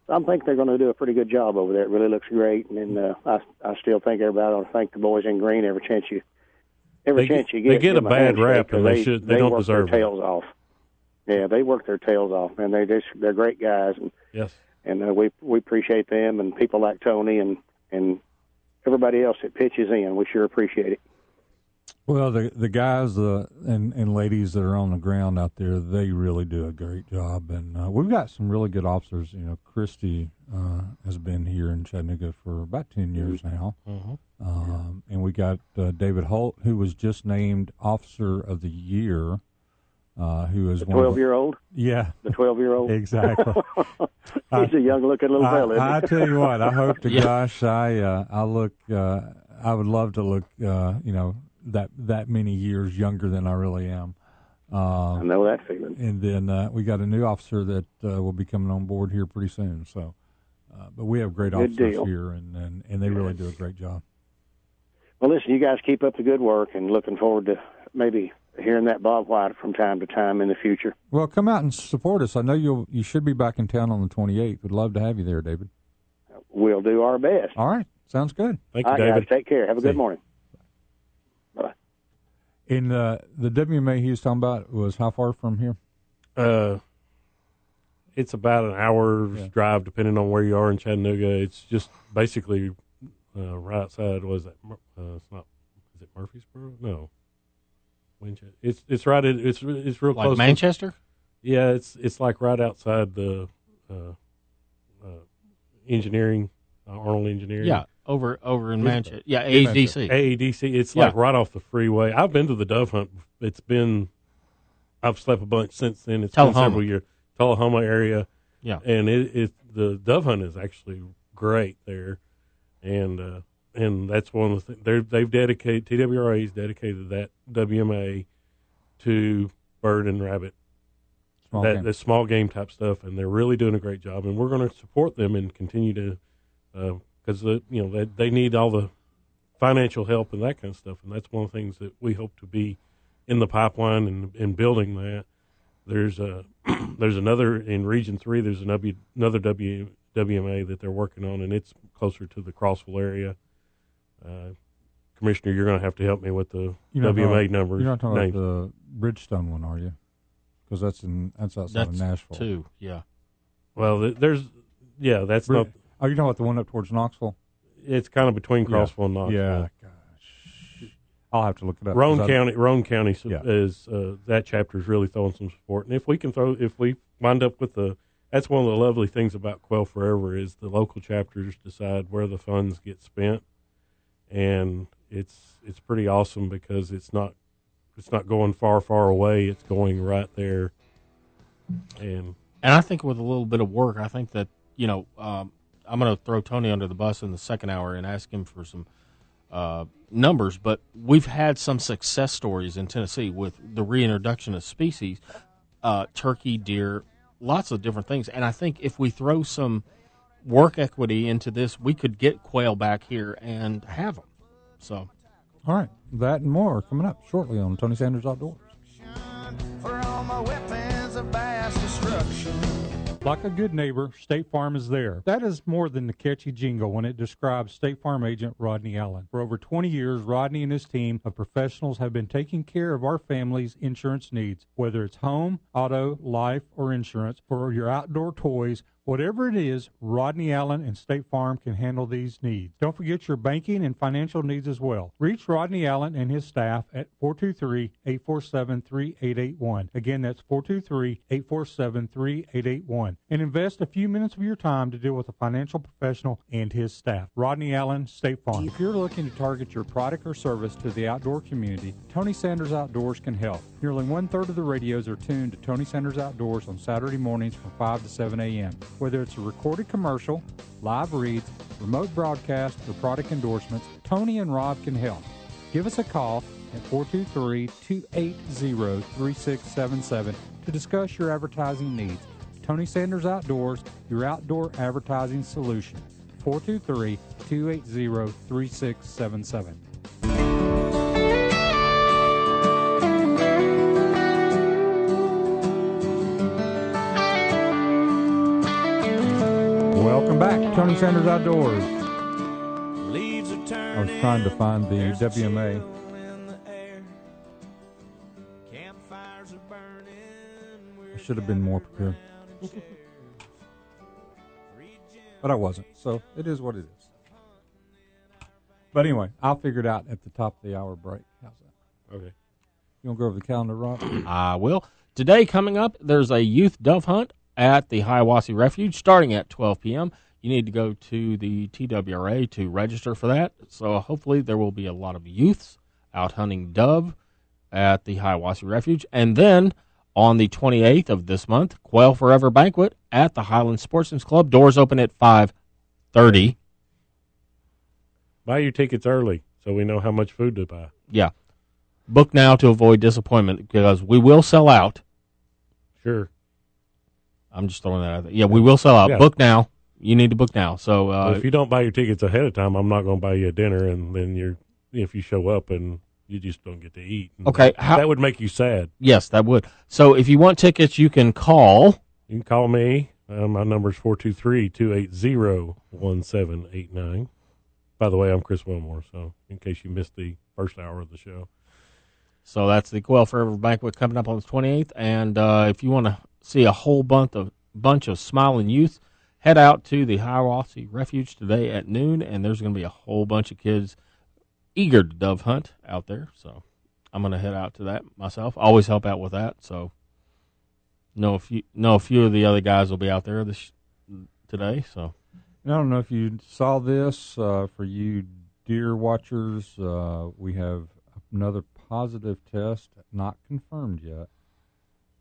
I think they're going to do a pretty good job over there. It really looks great, and uh, I I still think everybody ought to thank the boys in green every chance you every They chance you get. they get a bad rap, and they should- they don't work deserve it. their tails off. Yeah, they work their tails off, man. They just they're great guys, and Yes. and uh, we we appreciate them and people like Tony and and everybody else that pitches in. We sure appreciate it. Well, the the guys uh, and and ladies that are on the ground out there, they really do a great job, and uh, we've got some really good officers. You know, Christy uh, has been here in Chattanooga for about ten years now, um, and we got uh, David Holt, who was just named Officer of the Year, uh, who is The one of twelve year old, yeah, the twelve year old. [laughs] exactly. [laughs] He's a young looking little fella. isn't I, I tell you what, I hope to [laughs] Yeah. gosh, I uh, I look, uh, I would love to look, uh, you know, that that many years younger than I really am. I Uh, know that feeling. and then uh, we got a new officer that uh, will be coming on board here pretty soon. So, uh, but we have great Good officers deal. here, and, and and they really do a great job. Well, listen, you guys keep up the good work, and looking forward to maybe hearing that bobwhite from time to time in the future. Well, come out and support us. I know you'll you should be back in town on the 28th. We'd love to have you there, David. We'll do our best. All right, sounds good. Thank All you, right, David. guys, take care. Have a See good morning. And uh, the WMA he was talking about was how far from here? Uh, it's about an hour's Yeah. drive, depending on where you are in Chattanooga. It's just basically uh, right outside. Was that? Uh, it's not. Is it Murfreesboro? No. Winchester. It's it's right. At, it's it's real Like close. to- Manchester? yeah, it's it's like right outside the uh, uh, engineering, uh, Arnold Engineering. Yeah, over over in Manchester. Yeah, Manchester. ADC. AEDC. It's Yeah. like right off the freeway. I've been to the dove hunt. It's been, I've slept a bunch since then. It's been Tullahoma. several years. Tullahoma area. Yeah. And it, it the dove hunt is actually great there, and uh, and that's one of the things they're they've dedicated TWRA's dedicated that WMA to bird and rabbit Small that game. the small game type stuff, and they're really doing a great job. And we're going to support them and continue to, because the you know they they need all the financial help and that kind of stuff. And that's one of the things that we hope to be in the pipeline and, and building that. There's a [clears throat] there's another in Region Three. There's an w, another w, WMA that they're working on, and it's closer to the Crossville area. Uh, Commissioner, you're going to have to help me with the You're WMA talking- numbers. You're not talking names. about the Bridgestone one, are you? Because that's in that's outside That's of Nashville. two. Yeah. Well, th- there's yeah, that's Bri- not. Oh, you're talking about the one up towards Knoxville? It's kind of between Yeah. Crossville and Knoxville. Yeah. Gosh. I'll have to look it up. Roane 'cause I- County, Roane County Yeah. is uh, that chapter is really throwing some support, and if we can throw, if we wind up with the, that's one of the lovely things about Quail Forever is the local chapters decide where the funds get spent, and it's it's pretty awesome because it's not it's not going far far away, it's going right there, and And I think with a little bit of work, I think that you know um, I'm going to throw Tony under the bus in the second hour and ask him for some uh, numbers. But we've had some success stories in Tennessee with the reintroduction of species, uh, turkey, deer, lots of different things. And I think if we throw some work equity into this, we could get quail back here and have them. So All right. That and more coming up shortly on Tony Sanders Outdoors. Like a good neighbor, State Farm is there. That is more than the catchy jingle when it describes State Farm agent Rodney Allen. For over 20 years, Rodney and his team of professionals have been taking care of our family's insurance needs, whether it's home, auto, life, or insurance. For your outdoor toys, Whatever it is, Rodney Allen and State Farm can handle these needs. Don't forget your banking and financial needs as well. Reach Rodney Allen and his staff at 423-847-3881. Again, that's 423-847-3881. And invest a few minutes of your time to deal with a financial professional and his staff. Rodney Allen, State Farm. If you're looking to target your product or service to the outdoor community, Tony Sanders Outdoors can help. Nearly one third of the radios are tuned to Tony Sanders Outdoors on Saturday mornings from 5 to 7 a.m. Whether it's a recorded commercial, live reads, remote broadcast, or product endorsements, Tony and Rob can help. Give us a call at 423 280 3677 to discuss your advertising needs. Tony Sanders Outdoors, your outdoor advertising solution. 423 280 3677. Welcome back Tony Sanders Outdoors. I was trying to find the WMA. chill in the air. Campfires are burning. I should have been more prepared, but I wasn't. So it is what it is. But anyway, I'll figure it out at the top of the hour break. How's that? Okay. You want to go over the calendar, Rob? I will. Today, coming up, there's a youth dove hunt at the Hiwassee Refuge starting at 12 p.m. You need to go to the TWRA to register for that. So hopefully, there will be a lot of youths out hunting dove at the Hiwassee Refuge. And then on the 28th of this month, Quail Forever Banquet at the Highland Sportsman's Club. Doors open at 5:30. Buy your tickets early so we know how much food to buy. Yeah. Book now to avoid disappointment because we will sell out. Sure. I'm just throwing that out there. Yeah, we will sell out. Yeah. Book now. You need to book now. So uh, if you don't buy your tickets ahead of time, I'm not going to buy you a dinner, and then you're if you show up and you just don't get to eat. Okay, that, how- that would make you sad. yes, that would. So if you want tickets, you can call. You can call me. Uh, my number is 423-280-1789. By the way, I'm Chris Willmore, so in case you missed the first hour of the show. So that's the Quail Forever Banquet coming up on the 28th. And uh, if you want to see a whole bunch of bunch of smiling youth, head out to the Hiwassee Refuge today at noon, and there's going to be a whole bunch of kids eager to dove hunt out there. So I'm going to head out to that myself. Always help out with that. So know a few know a few of the other guys will be out there this today. So And I don't know if you saw this uh, for you deer watchers. Uh, we have another positive test, not confirmed yet,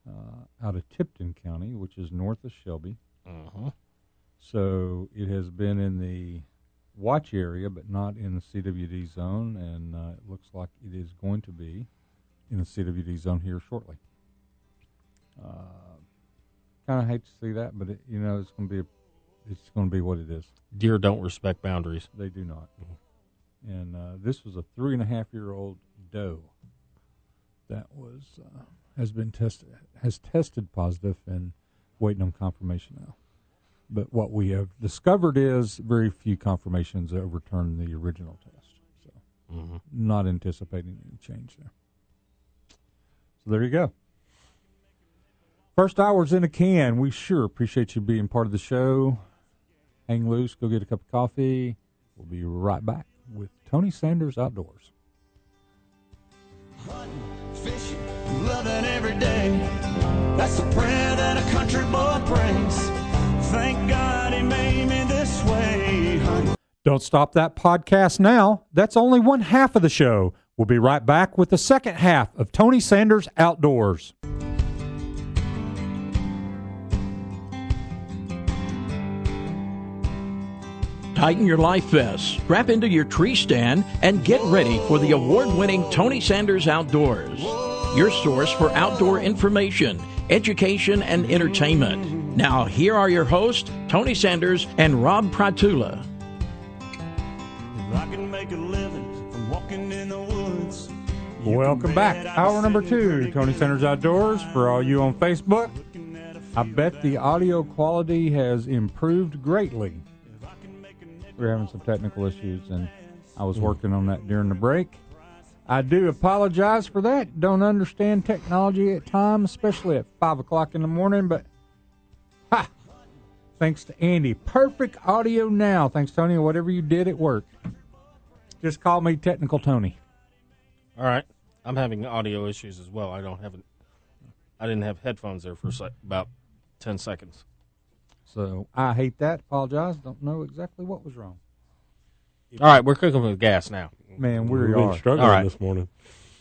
uh, out of Tipton County, which is north of Shelby. uh-huh. So it has been in the watch area, but not in the CWD zone, and uh, it looks like it is going to be in the CWD zone here shortly. Uh, kind of hate to see that, but it, you know it's going to be a, it's going to be what it is. deer don't respect boundaries. They do not. And uh, this was a three and a half year old doe that was uh, has been tested has tested positive and waiting on confirmation now. But what we have discovered is very few confirmations that overturn the original test. So Mhm. not anticipating any change there. So there you go. First hour's in a can. We sure appreciate you being part of the show. Hang loose, go get a cup of coffee. We'll be right back with Tony Sanders Outdoors. Hunting, fishing, loving every day. That's the prayer that a country boy prays. Thank God he made me this way. Hunting. Don't stop that podcast now. That's only one half of the show. We'll be right back with the second half of Tony Sanders Outdoors. Tighten your life vests, strap into your tree stand, and get ready for the award winning Tony Sanders Outdoors. Your source for outdoor information, education, and entertainment. Now, here are your hosts, Tony Sanders and Rob Pratula. I can make a living from walking in the woods. you Welcome back. Hour number two, Tony Sanders Outdoors. For all you on Facebook, looking at a I bet the audio quality has improved greatly. If I can make a nickel We're having some technical issues, and I was working on that during the break. I do apologize for that. Don't understand technology at times, especially at five o'clock in the morning. But ha, Thanks to Andy. Perfect audio now. Thanks, Tony. Whatever you did at work. Just call me Technical Tony. All right. I'm having audio issues as well. I don't have it. I didn't have headphones there for sec, about 10 seconds. So I hate that. Apologize. Don't know exactly what was wrong. All right, we're cooking with gas now. Man, we We've been are. struggling All right. this morning.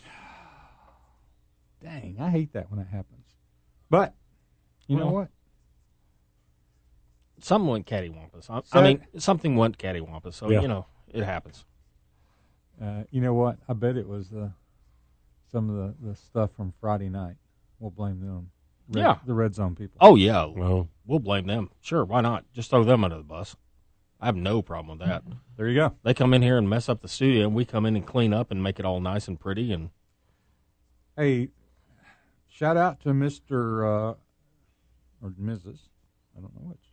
[sighs] Dang, I hate that when that happens. But you know Well, what? Something went cattywampus. I, So- I mean, something went cattywampus. So, Yeah. you know, it happens. Uh, you know what? I bet it was uh, some of the, the stuff from Friday night. We'll blame them. Red, Yeah. the red zone people. Oh, yeah. Well, We'll blame them. Sure, why not? Just throw them under the bus. I have no problem with that. There you go. They come in here and mess up the studio, and we come in and clean up and make it all nice and pretty. And Hey, shout out to Mister uh, or Mrs. I don't know which.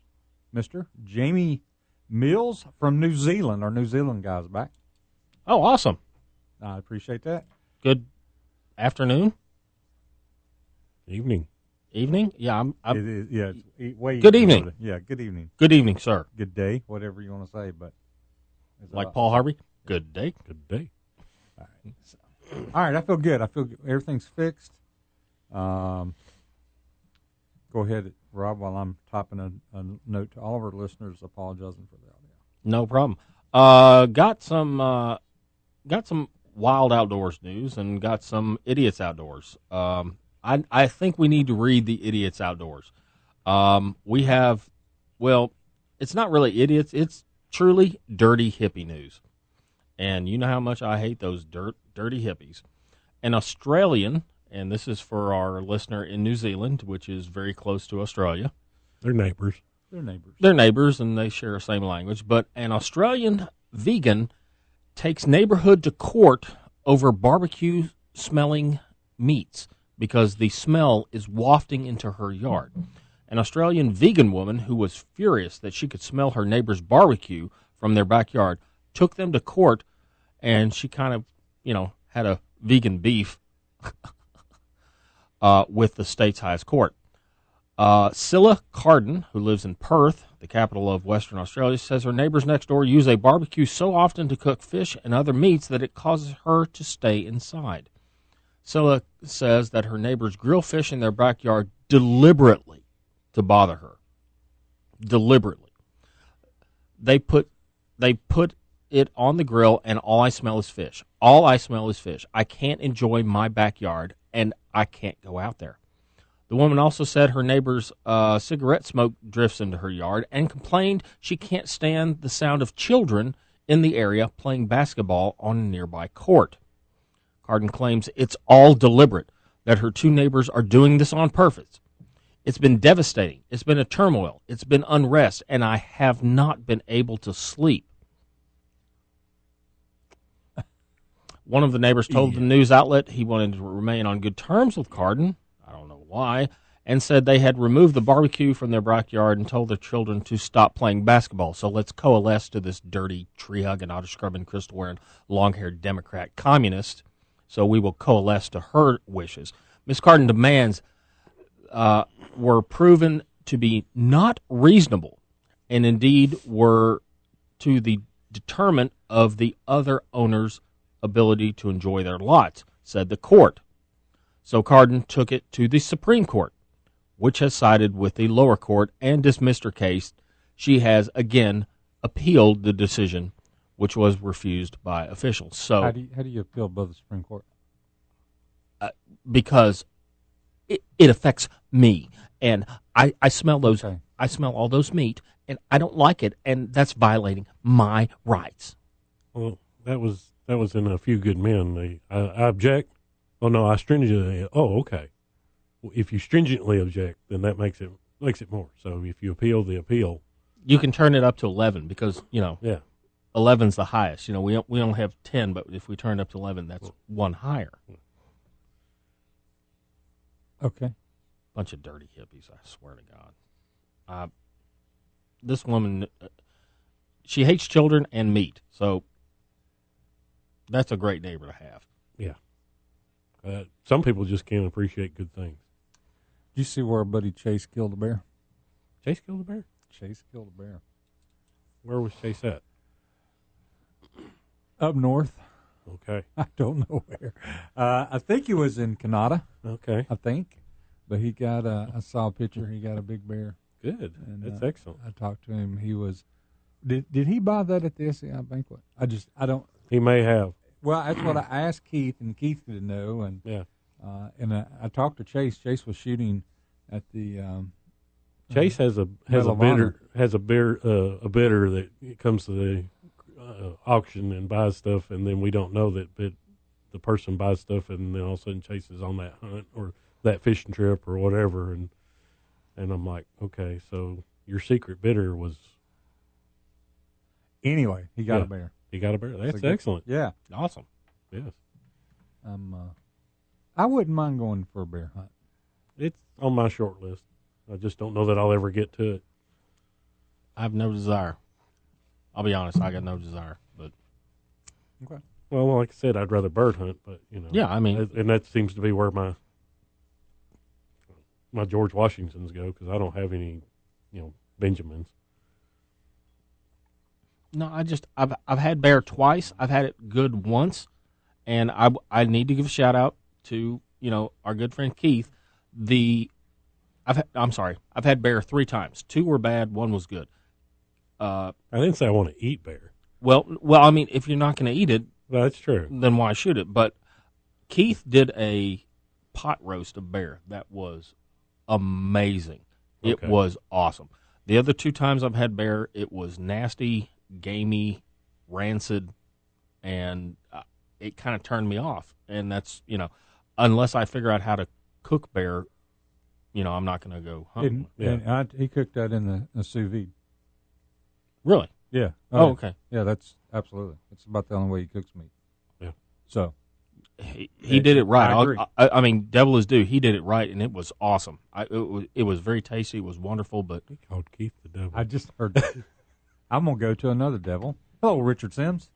Mister Jamie Mills from New Zealand. Our New Zealand guy's back. oh, awesome. I appreciate that. Good afternoon, evening. Evening. Yeah, I'm. I'm it is, yeah. It's e- way Good evening. Yeah, good evening. good evening, sir. Good day, whatever you want to say. But Like all- Paul Harvey. Good day. Good day. All right, all right. I feel good. I feel good. everything's fixed. Um, go ahead, Rob, while I'm typing a, a note to all of our listeners apologizing for the audio. No problem. Uh, got some. Uh, got some wild outdoors news and got some idiots outdoors. Um, I I think we need to read the idiots outdoors. Um, we have, well, it's not really idiots. It's truly dirty hippie news, and you know how much I hate those dirt dirty hippies. An Australian, and this is for our listener in New Zealand, which is very close to Australia. They're neighbors. They're neighbors. They're neighbors and they share the same language, but an Australian vegan takes neighborhood to court over barbecue smelling meats because the smell is wafting into her yard. An Australian vegan woman who was furious that she could smell her neighbor's barbecue from their backyard took them to court and she kind of, you know, had a vegan beef [laughs] uh, with the state's highest court. Uh, Cilla Carden, who lives in Perth, the capital of Western Australia, says her neighbors next door use a barbecue so often to cook fish and other meats that it causes her to stay inside. Cilla says that her neighbors grill fish in their backyard deliberately to bother her. Deliberately. They put they put it on the grill and all I smell is fish. All I smell is fish. I can't enjoy my backyard and I can't go out there. The woman also said her neighbor's uh, cigarette smoke drifts into her yard and complained she can't stand the sound of children in the area playing basketball on a nearby court. Carden claims it's all deliberate, that her two neighbors are doing this on purpose. It's been devastating. It's been a turmoil. It's been unrest, and I have not been able to sleep. One of the neighbors told the news outlet he wanted to remain on good terms with Carden. I don't know why. And said they had removed the barbecue from their backyard and told their children to stop playing basketball. So let's coalesce to this dirty, tree hugging, auto scrubbing, crystal wearing, long haired Democrat communist. So we will coalesce to her wishes. Miss Carden demands uh, were proven to be not reasonable and indeed were to the determinant of the other owner's ability to enjoy their lots, said the court. So Carden took it to the Supreme Court, which has sided with the lower court and dismissed her case. She has again appealed the decision, which was refused by officials. So How do you, how do you appeal above the Supreme Court? Uh, because it, it affects me and I, I smell those Okay. I smell all those meat and I don't like it and that's violating my rights. Well, that was that was in a few good men. They, I, I object. Oh no, I stringently. Oh, okay. Well, if you stringently object, then that makes it makes it more. So if you appeal the appeal, You can turn it up to 11 because, you know, yeah, 11's the highest. You know, we we only have 10, but if we turn it up to 11, that's one higher. Okay. Bunch of dirty hippies, I swear to God. Uh, this woman, uh, she hates children and meat, so that's a great neighbor to have. yeah. Uh, some people just can't appreciate good things. Did you see where our buddy Chase killed a bear? Chase killed a bear. Chase killed a bear Where was Chase at? Up north. Okay. [laughs] I don't know where. Uh, I think he was in Canada. Okay. I think, but he got a. I saw a picture. He got a big bear. Good. And, That's uh, excellent. I talked to him. He was. Did did he buy that at the SCI banquet? I just I don't. He may have. Well, that's what I asked Keith, and Keith didn't know, and Yeah. uh, and I, I talked to Chase. Chase was shooting at the. Um, Chase has a has Medal a of bidder has a beer uh, a bidder that comes to the uh, auction and buys stuff, and then we don't know that bid, the person buys stuff, and then all of a sudden Chase is on that hunt or that fishing trip or whatever, and and I'm like, okay, so your secret bidder was anyway, he got Yeah. a bear. he got a bear. That's So excellent. Yeah, Awesome. Yes, um, uh, I wouldn't mind going for a bear hunt. it's on my short list. I just don't know that I'll ever get to it. I have no desire. I'll be honest. I got no desire. But Okay. Well, like I said, I'd rather bird hunt, but you know, Yeah, I mean- and that seems to be where my my George Washingtons go because I don't have any, you know, Benjamins. no, I just I've I've had bear twice. I've had it good once, and I I need to give a shout out to you know our good friend Keith. The I've had, I'm sorry. I've had bear three times. Two were bad. One was good. Uh, I didn't say I want to eat bear. well, well, I mean, if you're not going to eat it, that's true. then why shoot it? But Keith did a pot roast of bear that was amazing. It was awesome. The other two times I've had bear, it was nasty, gamey, rancid, and uh, it kind of turned me off. And that's you know, unless I figure out how to cook bear, you know, I'm not going to go hunting. And, and I, he cooked that in the, the sous vide. Really? Yeah. Oh, oh, yeah. okay. Yeah, that's absolutely. It's about the only way he cooks meat. Yeah. So He, he did it right. I I'll- agree. I, I mean, devil is due. He did it right, and it was awesome. I, it, was, it was very tasty. It was wonderful. But He called Keith the devil. I just heard. that. [laughs] I'm gonna go to another devil. Hello, Richard Sims.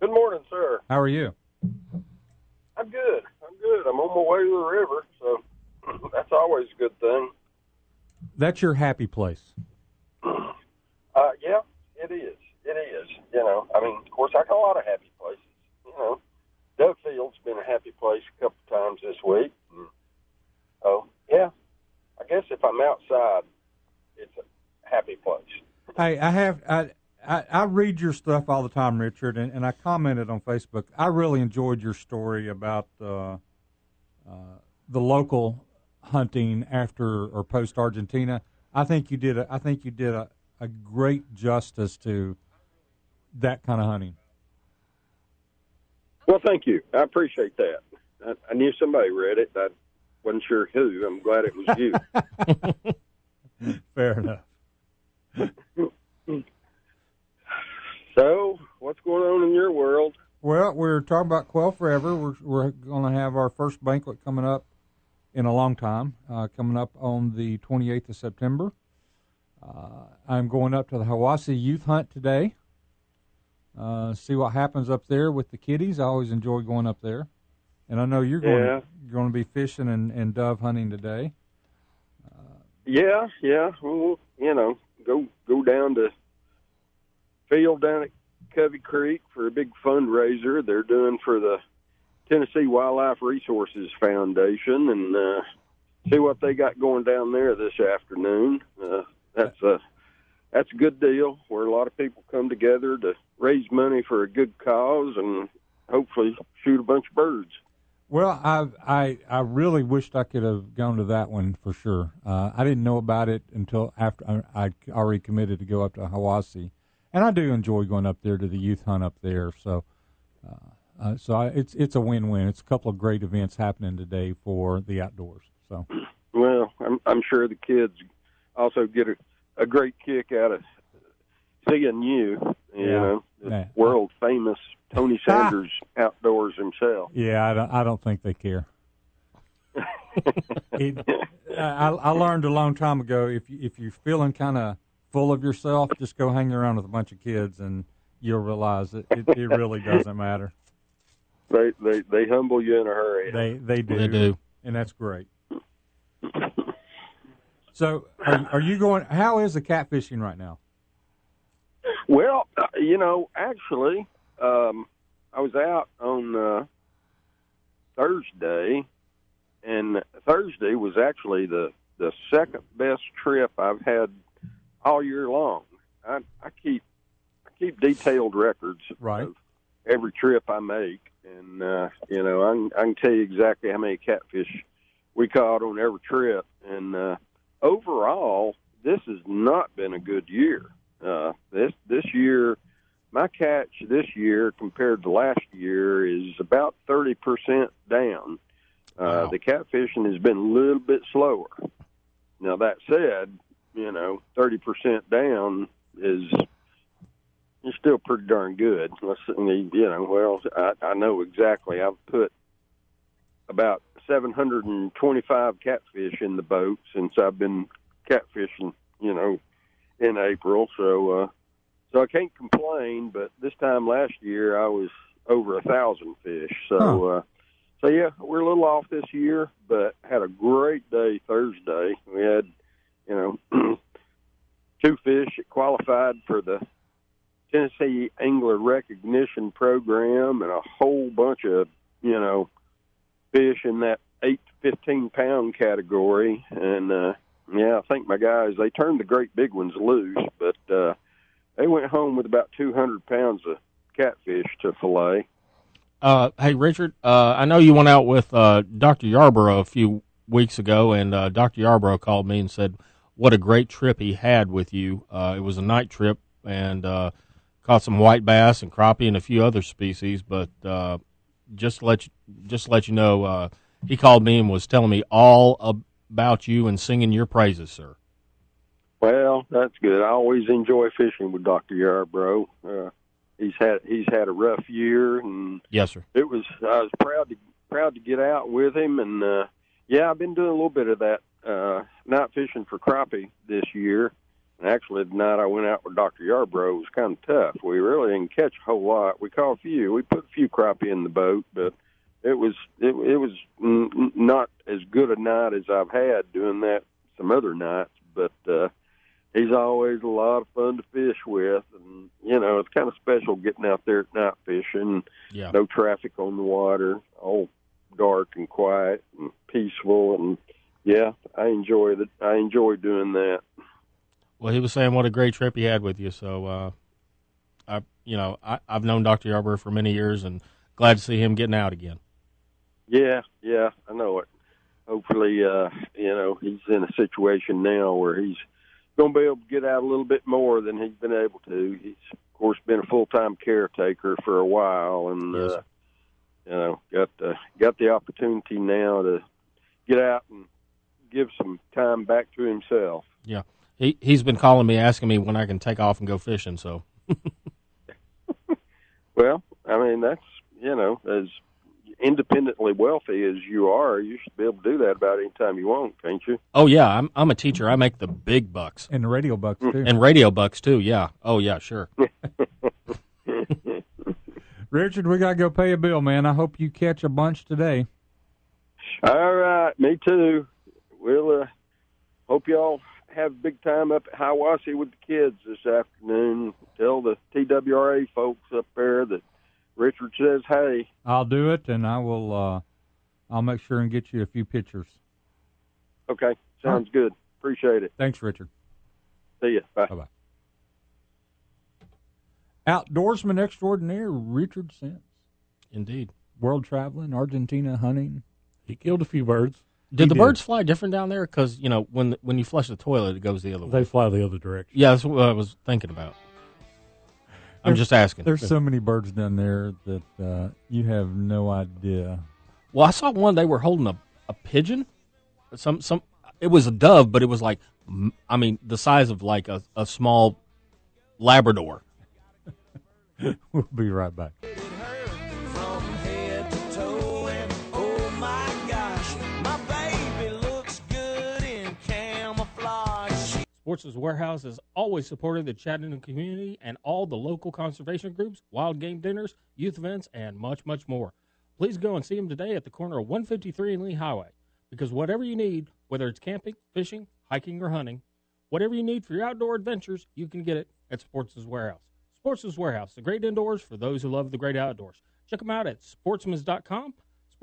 Good morning, sir. How are you? I'm good. I'm good. I'm on my way to the river, so [clears throat] that's always a good thing. That's your happy place. [clears throat] Uh, yeah, it is. It is. You know, I mean, of course, I got a lot of happy places. You know, Dovefield's been a happy place a couple times this week. And, oh, yeah. I guess if I'm outside, it's a happy place. Hey, I have I, I I read your stuff all the time, Richard, and, and I commented on Facebook. I really enjoyed your story about uh, uh, the local hunting after or post Argentina. I think you did a, I think you did a, a great justice to that kind of hunting. Well, thank you. I appreciate that. I, I knew somebody read it. I wasn't sure who. I'm glad it was you. [laughs] Fair enough. [laughs] so, what's going on in your world? Well, we're talking about Quail Forever. We're we're going to have our first banquet coming up in a long time, uh, coming up on the 28th of September. Uh, I'm going up to the Hiwassee Youth Hunt today. Uh, see what happens up there with the kiddies. I always enjoy going up there, and I know you're going Yeah. you're going to be fishing and, and dove hunting today. Yeah, yeah. Well, you know, go go down to field down at Covey Creek for a big fundraiser they're doing for the Tennessee Wildlife Resources Foundation, and uh, see what they got going down there this afternoon. Uh, that's a that's a good deal where a lot of people come together to raise money for a good cause and hopefully shoot a bunch of birds. Well, I I I really wished I could have gone to that one for sure. Uh, I didn't know about it until after I, I already committed to go up to Hiwassee, and I do enjoy going up there to the youth hunt up there. So, uh, uh, so I, it's it's a win win. It's a couple of great events happening today for the outdoors. So, Well, I'm I'm sure the kids also get a, a great kick out of seeing you. You Yeah. know, the Yeah. world famous Tony [laughs] Sanders outdoors himself. yeah, I don't I don't think they care. [laughs] it, I, I learned a long time ago if you, if you're feeling kind of full of yourself, just go hang around with a bunch of kids and you'll realize that it, it really doesn't matter. They they they humble you in a hurry. They they do. They do. and that's great. [laughs] So, are, are you going? How is the catfishing right now? Well, uh, you know, actually, um, I was out on uh, Thursday, and Thursday was actually the the second best trip I've had all year long. I, I keep I keep detailed records Right. of every trip I make, and uh, you know I can, I can tell you exactly how many catfish we caught on every trip. And uh, overall, this has not been a good year. Uh, this this year, my catch this year compared to last year is about thirty percent down. Uh, Wow. The catfishing has been a little bit slower. Now that said, you know, thirty percent down is is still pretty darn good. Let's you know, well, I, I know exactly. I've put about seven hundred and twenty-five catfish in the boat since I've been catfishing. You know, in April, so uh, so I can't complain. But this time last year, I was over a thousand fish. So. Huh. Uh, so yeah, we're a little off this year, but had a great day Thursday. We had, you know, [clears throat] two fish that qualified for the Tennessee Angler Recognition Program, and a whole bunch of, you know, fish in that eight to fifteen pound category. And uh, yeah, I think my they turned the great big ones loose, but uh, they went home with about two hundred pounds of catfish to fillet. Uh, hey, Richard, uh, I know you went out with uh, Dr. Yarborough a few weeks ago, and uh, Dr. Yarborough called me and said what a great trip he had with you. Uh, it was a night trip, and uh, caught some white bass and crappie and a few other species. But uh, just let you, just let you know, uh, he called me and was telling me all about you and singing your praises, sir. Well, that's good. I always enjoy fishing with Doctor Yarbrough. Uh, he's had he's had a rough year, and Yes, sir. it was I was proud to proud to get out with him. And uh, yeah, I've been doing a little bit of that uh, night fishing for crappie this year. And actually, the night I went out with Doctor Yarbrough was kind of tough. We really didn't catch a whole lot. We caught a few. We put a few crappie in the boat, but it was it, it was n- n- not as good a night as I've had doing that some other nights. But uh, he's always a lot of fun to fish with, and you know it's kind of special getting out there at night fishing. Yeah. No traffic on the water, all dark and quiet and peaceful, and yeah, I enjoy that. I enjoy doing that. Well, he was saying what a great trip he had with you. So, uh, I, you know, I, I've known Dr. Yarborough for many years, and glad to see him getting out again. Yeah, yeah, I know it. Hopefully, uh, you know, he's in a situation now where he's going to be able to get out a little bit more than he's been able to. He's, of course, been a full time caretaker for a while, and Yes. uh, you know, got the got the opportunity now to get out and give some time back to himself. Yeah, he he's been calling me, asking me when I can take off and go fishing. So, [laughs] [laughs] Well, I mean, that's you know, as independently wealthy as you are, you should be able to do that about any time you want, can't you? oh yeah, I'm I'm a teacher. I make the big bucks And the radio bucks too. and radio bucks too. Yeah. Oh yeah, sure. [laughs] Richard, we gotta go pay a bill, man. I hope you catch a bunch today. All right, me too. We'll uh, hope y'all have a big time up at Hiwassee with the kids this afternoon. Tell the TWRA folks up there that Richard says hey. I'll do it, and I will. uh I'll make sure and get you a few pictures. Okay, sounds good. Appreciate it. Thanks, Richard. See you. Bye. Bye bye. Outdoorsman extraordinaire Richard Sims. Indeed. World traveling, Argentina hunting. He killed a few birds. Did He the did. birds fly different down there? Because you know when when you flush the toilet, it goes the other way. They fly the other direction. Yeah, that's what I was thinking about. I'm just asking. There's so many birds down there that uh, you have no idea. Well, I saw one. They were holding a, a pigeon. Some some. It was a dove, but it was like, I mean, the size of like a, a small Labrador. [laughs] We'll be right back. Sportsman's Warehouse has always supported the Chattanooga community and all the local conservation groups, wild game dinners, youth events, and much, much more. Please go and see them today at the corner of 153 and Lee Highway. Because whatever you need, whether it's camping, fishing, hiking or hunting, whatever you need for your outdoor adventures, you can get it at Sportsman's Warehouse. Sportsman's Warehouse, the great indoors for those who love the great outdoors. Check them out at sportsmans.com.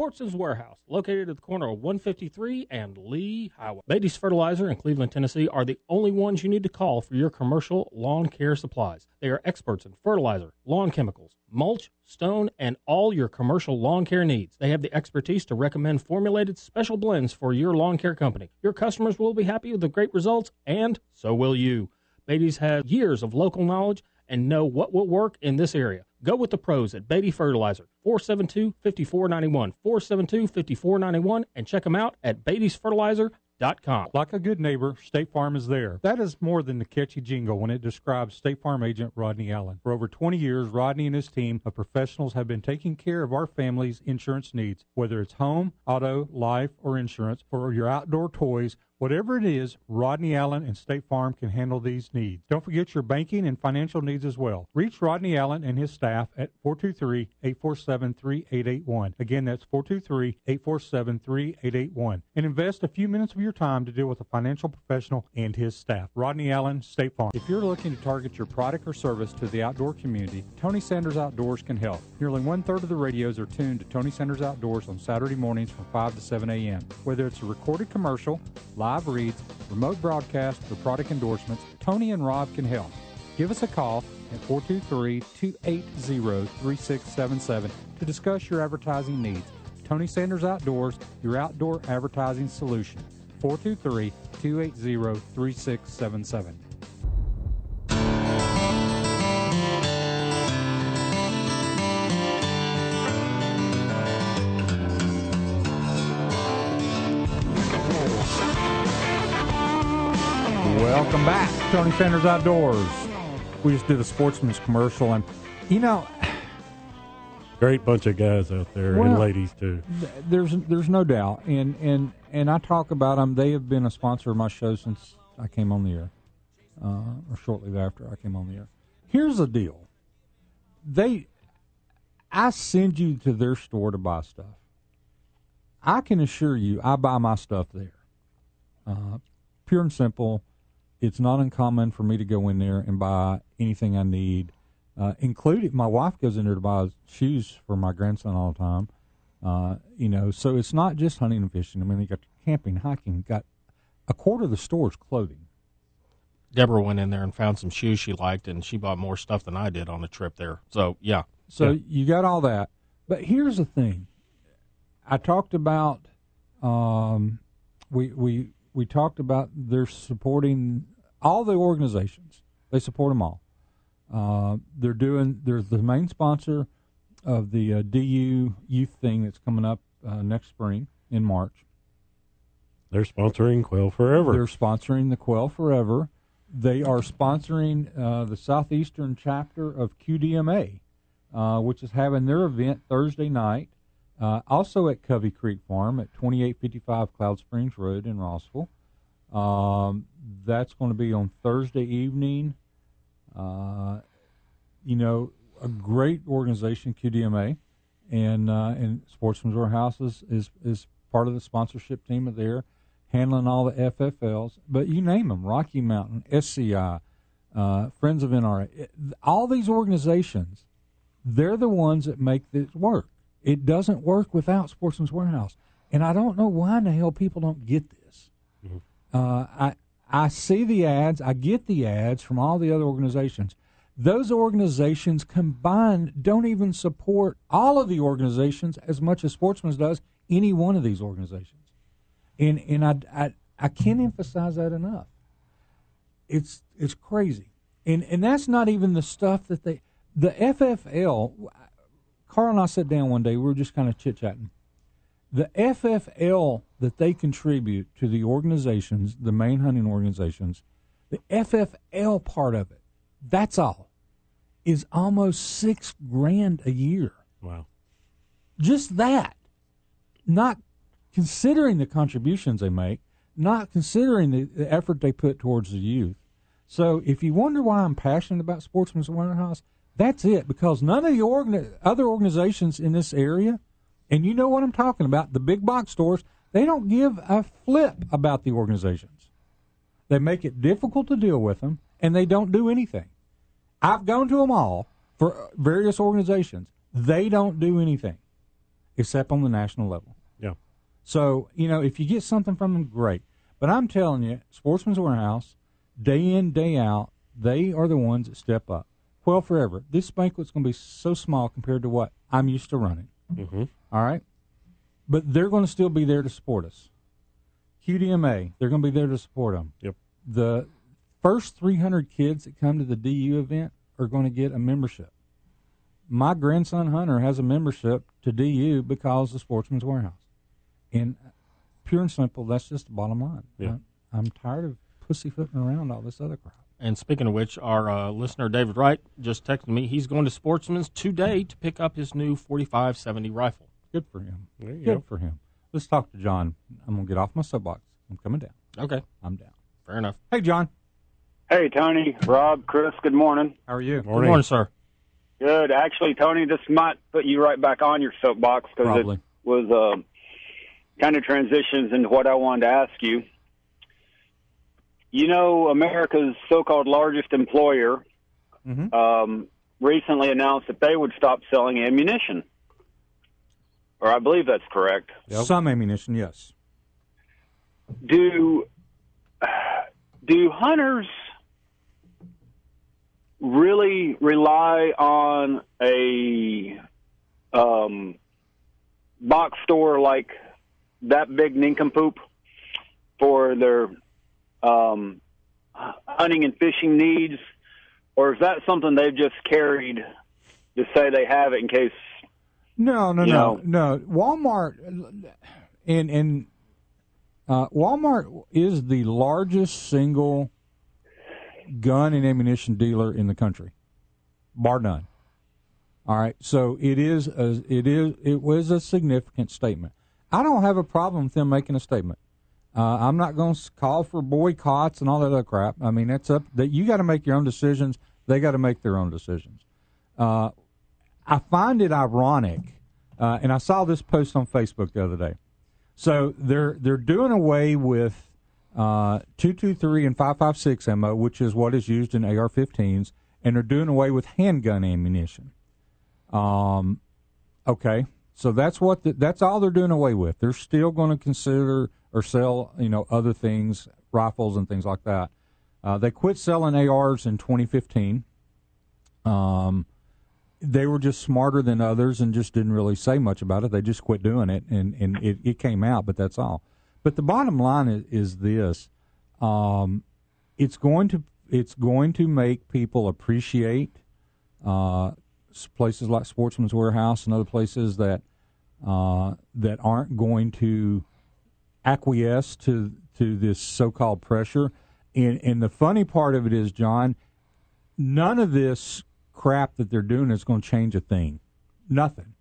Sportsman's Warehouse, located at the corner of 153 and Lee Highway. Beatty's Fertilizer in Cleveland, Tennessee are the only ones you need to call for your commercial lawn care supplies. They are experts in fertilizer, lawn chemicals, mulch, stone, and all your commercial lawn care needs. They have the expertise to recommend formulated special blends for your lawn care company. Your customers will be happy with the great results, and so will you. Beatty's has years of local knowledge and know what will work in this area. Go with the pros at Beatty Fertilizer, 472-5491, 472-5491, and check them out at beattysfertilizer.com. Like a good neighbor, State Farm is there. That is more than the catchy jingle when it describes State Farm agent Rodney Allen. For over 20 years, Rodney and his team of professionals have been taking care of our family's insurance needs, whether it's home, auto, life, or insurance, for your outdoor toys. Whatever it is, Rodney Allen and State Farm can handle these needs. Don't forget your banking and financial needs as well. Reach Rodney Allen and his staff at 423-847-3881. Again, that's 423-847-3881. And invest a few minutes of your time to deal with a financial professional and his staff. Rodney Allen, State Farm. If you're looking to target your product or service to the outdoor community, Tony Sanders Outdoors can help. Nearly one third of the radios are tuned to Tony Sanders Outdoors on Saturday mornings from 5 to 7 a.m. Whether it's a recorded commercial, live reads, remote broadcast, or product endorsements, Tony and Rob can help. Give us a call at 423-280-3677 to discuss your advertising needs. Tony Sanders Outdoors, your outdoor advertising solution. 423-280-3677. Welcome back, Tony Sanders Outdoors. We just did a sportsman's commercial, and you know, [sighs] Great bunch of guys out there and ladies too. th- there's there's no doubt, and and and I talk about them. They have been a sponsor of my show since I came on the air, uh, or shortly after I came on the air. Here's the deal: they, I send you to their store to buy stuff. I can assure you, I buy my stuff there. Uh, pure and simple. It's not uncommon for me to go in there and buy anything I need, uh, including my wife goes in there to buy shoes for my grandson all the time. Uh, you know, so it's not just hunting and fishing. I mean, you got camping, hiking, got a quarter of the store's clothing. Deborah went in there and found some shoes she liked, and she bought more stuff than I did on the trip there. So, yeah. So Yeah. you got all that. But here's the thing. I talked about um, we we we talked about they're supporting all the organizations. They support them all. Uh, they're doing. They're the main sponsor of the uh, DU youth thing that's coming up uh, next spring in March. They're sponsoring Quail Forever. They're sponsoring the Quail Forever. They are sponsoring uh, the southeastern chapter of QDMA, uh, which is having their event Thursday night, uh, also at Covey Creek Farm at 2855 Cloud Springs Road in Rossville. Um, that's going to be on Thursday evening. Uh, you know, a great organization, QDMA, and uh, and Sportsman's Warehouse is, is is part of the sponsorship team of there, handling all the FFLs. But you name them: Rocky Mountain, SCI, uh, Friends of NRA, all these organizations. They're the ones that make this work. It doesn't work without Sportsman's Warehouse, and I don't know why in the hell people don't get this. Uh, I I see the ads, I get the ads from all the other organizations. Those organizations combined don't even support all of the organizations as much as Sportsman's does any one of these organizations, and and I I, I can't emphasize that enough. It's it's crazy, and and that's not even the stuff that they the FFL. Carl and I sat down one day. We were just kind of chit chatting the FFL that they contribute to the organizations, the main hunting organizations, the FFL part of it, that's all, is almost six grand a year. Wow. Just that. Not considering the contributions they make, not considering the, the effort they put towards the youth. So if you wonder why I'm passionate about Sportsman's Warehouse, that's it, because none of the organ- other organizations in this area and you know what I'm talking about. The big box stores, they don't give a flip about the organizations. They make it difficult to deal with them, and they don't do anything. I've gone to them all for various organizations. They don't do anything except on the national level. Yeah. So, you know, if you get something from them, great. But I'm telling you, Sportsman's Warehouse, day in, day out, they are the ones that step up. Well, forever. This banquet's going to be so small compared to what I'm used to running. Mm-hmm. All right? But they're going to still be there to support us. QDMA, they're going to be there to support them. Yep. The first 300 kids that come to the DU event are going to get a membership. My grandson Hunter has a membership to DU because of Sportsman's Warehouse. And pure and simple, that's just the bottom line. Yeah. I, I'm tired of pussyfooting around all this other crap. And speaking of which, our uh, listener David Wright just texted me. He's going to Sportsman's today to pick up his new 4570 rifle. Good for him. There you Good go. for him. Let's talk to John. I'm going to get off my soapbox. I'm coming down. Okay, I'm down. fair enough. Hey, John. Hey, Tony, Rob, Chris, good morning. How are you? Good morning, sir. Good. Actually, Tony, this might put you right back on your soapbox because it was uh, kind of transitions into what I wanted to ask you. You know, America's so-called largest employer Mhm. um, recently announced that they would stop selling ammunition, or I believe that's correct. Some ammunition, yes. do do hunters really rely on a um, box store like that big nincompoop for their um, hunting and fishing needs, or is that something they've just carried to say they have it in case? No, no, You no, know. no. Walmart and and uh, Walmart is the largest single gun and ammunition dealer in the country, bar none. All right, so it is a, it is it was a significant statement. I don't have a problem with them making a statement. Uh, I'm not going to call for boycotts and all that other crap. I mean, that's up that you got to make your own decisions. They got to make their own decisions. Uh, I find it ironic, uh, and I saw this post on Facebook the other day. So they're they're doing away with uh, two two three and five five six ammo, which is what is used in AR-15s, and they're doing away with handgun ammunition. Um, okay, so that's what the, that's all they're doing away with. They're still going to consider or sell, you know, other things, rifles and things like that. Uh, they quit selling ARs in 2015. Um, they were just smarter than others and just didn't really say much about it. They just quit doing it, and and it, it came out, but that's all. But the bottom line is, is this: um, it's going to it's going to make people appreciate uh, places like Sportsman's Warehouse and other places that uh, that aren't going to acquiesce to to this so-called pressure. And and the funny part of it is, John, none of this crap that they're doing is going to change a thing. Nothing,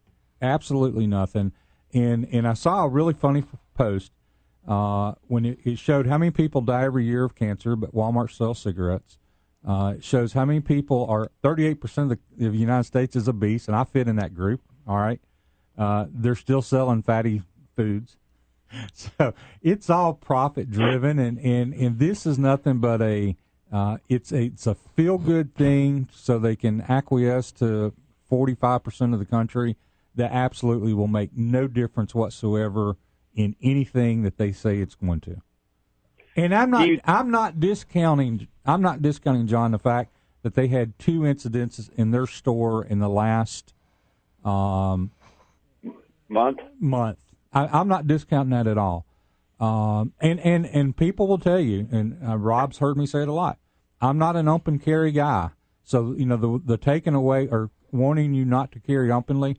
absolutely nothing. And and I saw a really funny post uh, when it, it showed how many people die every year of cancer, but Walmart sells cigarettes. Uh, it shows how many people are 38% of the, of the United States is obese, and I fit in that group. All right. Uh, they're still selling fatty foods. [laughs] So it's all profit driven, and, and, and this is nothing but a uh, it's a it's a feel good thing, so they can acquiesce to 45 percent of the country that absolutely will make no difference whatsoever in anything that they say it's going to. And I'm not I'm not discounting I'm not discounting John the fact that they had two incidences in their store in the last um, month. Month. I, I'm not discounting that at all. Um, and and and people will tell you, and uh, Rob's heard me say it a lot. I'm not an open carry guy, so you know the the taking away or wanting you not to carry openly.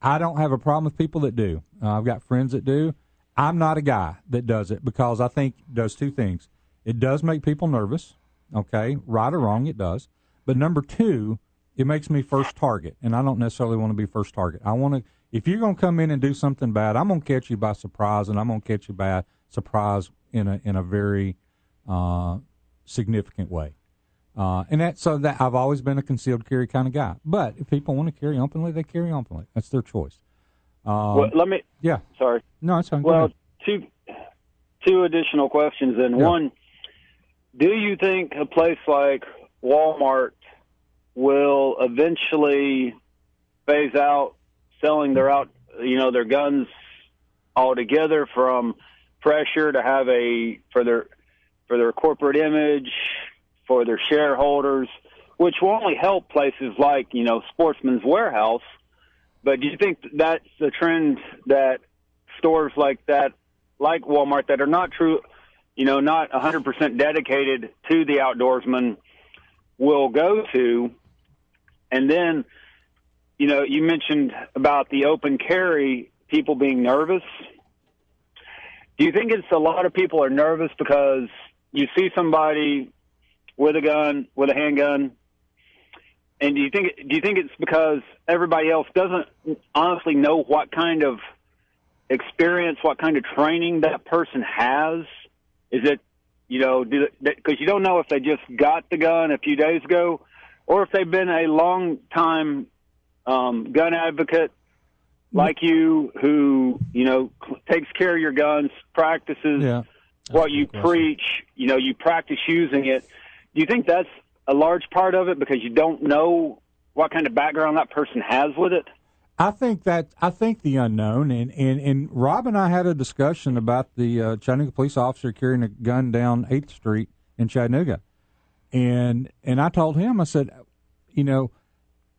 I don't have a problem with people that do. Uh, I've got friends that do. I'm not a guy that does it because I think it does two things. It does make people nervous. Okay, right or wrong, it does. But number two, it makes me first target, and I don't necessarily want to be first target. I want to. If you're going to come in and do something bad, I'm going to catch you by surprise, and I'm going to catch you by surprise in a in a very uh, significant way. Uh, and that so that I've always been a concealed carry kind of guy. But if people want to carry openly, they carry openly. That's their choice. Um, well, let me. Yeah. Sorry. No, it's fine. Well, two two additional questions. Then Yeah. one, do you think a place like Walmart will eventually phase out selling their out, you know, their guns altogether from pressure to have a for their for their corporate image, for their shareholders, which will only help places like you know Sportsman's Warehouse. But do you think that's the trend that stores like that, like Walmart, that are not true, you know, not 100% dedicated to the outdoorsman, will go to? And then, you know, you mentioned about the open carry, people being nervous. Do you think it's a lot of people are nervous because you see somebody with a gun, with a handgun, and do you think do you think it's because everybody else doesn't honestly know what kind of experience, what kind of training that person has? Is it you know because you don't know if they just got the gun a few days ago, or if they've been a long time um, gun advocate like you, who you know takes care of your guns, practices Yeah. what you preach. You know, you practice using it. Do you think that's a large part of it because you don't know what kind of background that person has with it? I think that I think the unknown and, and, and Rob and I had a discussion about the uh, Chattanooga police officer carrying a gun down Eighth Street in Chattanooga, and and I told him I said, you know,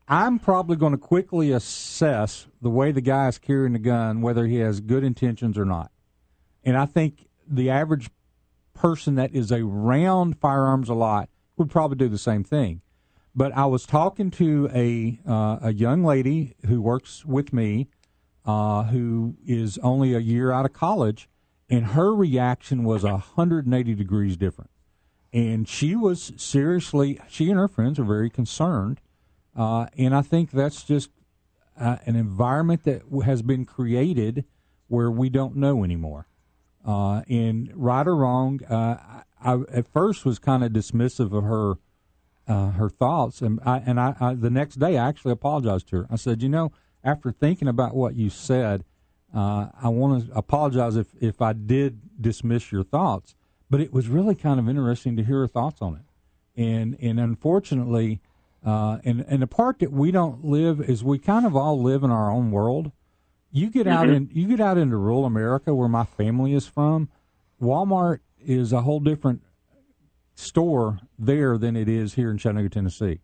I'm probably going to quickly assess the way the guy is carrying the gun whether he has good intentions or not, and I think the average person that is around firearms a lot would probably do the same thing. But I was talking to a uh, a young lady who works with me, uh, who is only a year out of college, and her reaction was hundred and eighty degrees different. And she was seriously, she and her friends are very concerned, uh, and I think that's just uh, an environment that has been created where we don't know anymore. Uh, and right or wrong, uh, I, I at first was kind of dismissive of her uh, her thoughts, and I and I, the next day I actually apologized to her. I said, you know, after thinking about what you said, uh, I want to apologize if if I did dismiss your thoughts. But it was really kind of interesting to hear her thoughts on it, and and unfortunately, uh, and and the part that we don't live is we kind of all live in our own world. You get out Mhm. in you get out into rural America where my family is from. Walmart is a whole different store there than it is here in Chattanooga, Tennessee.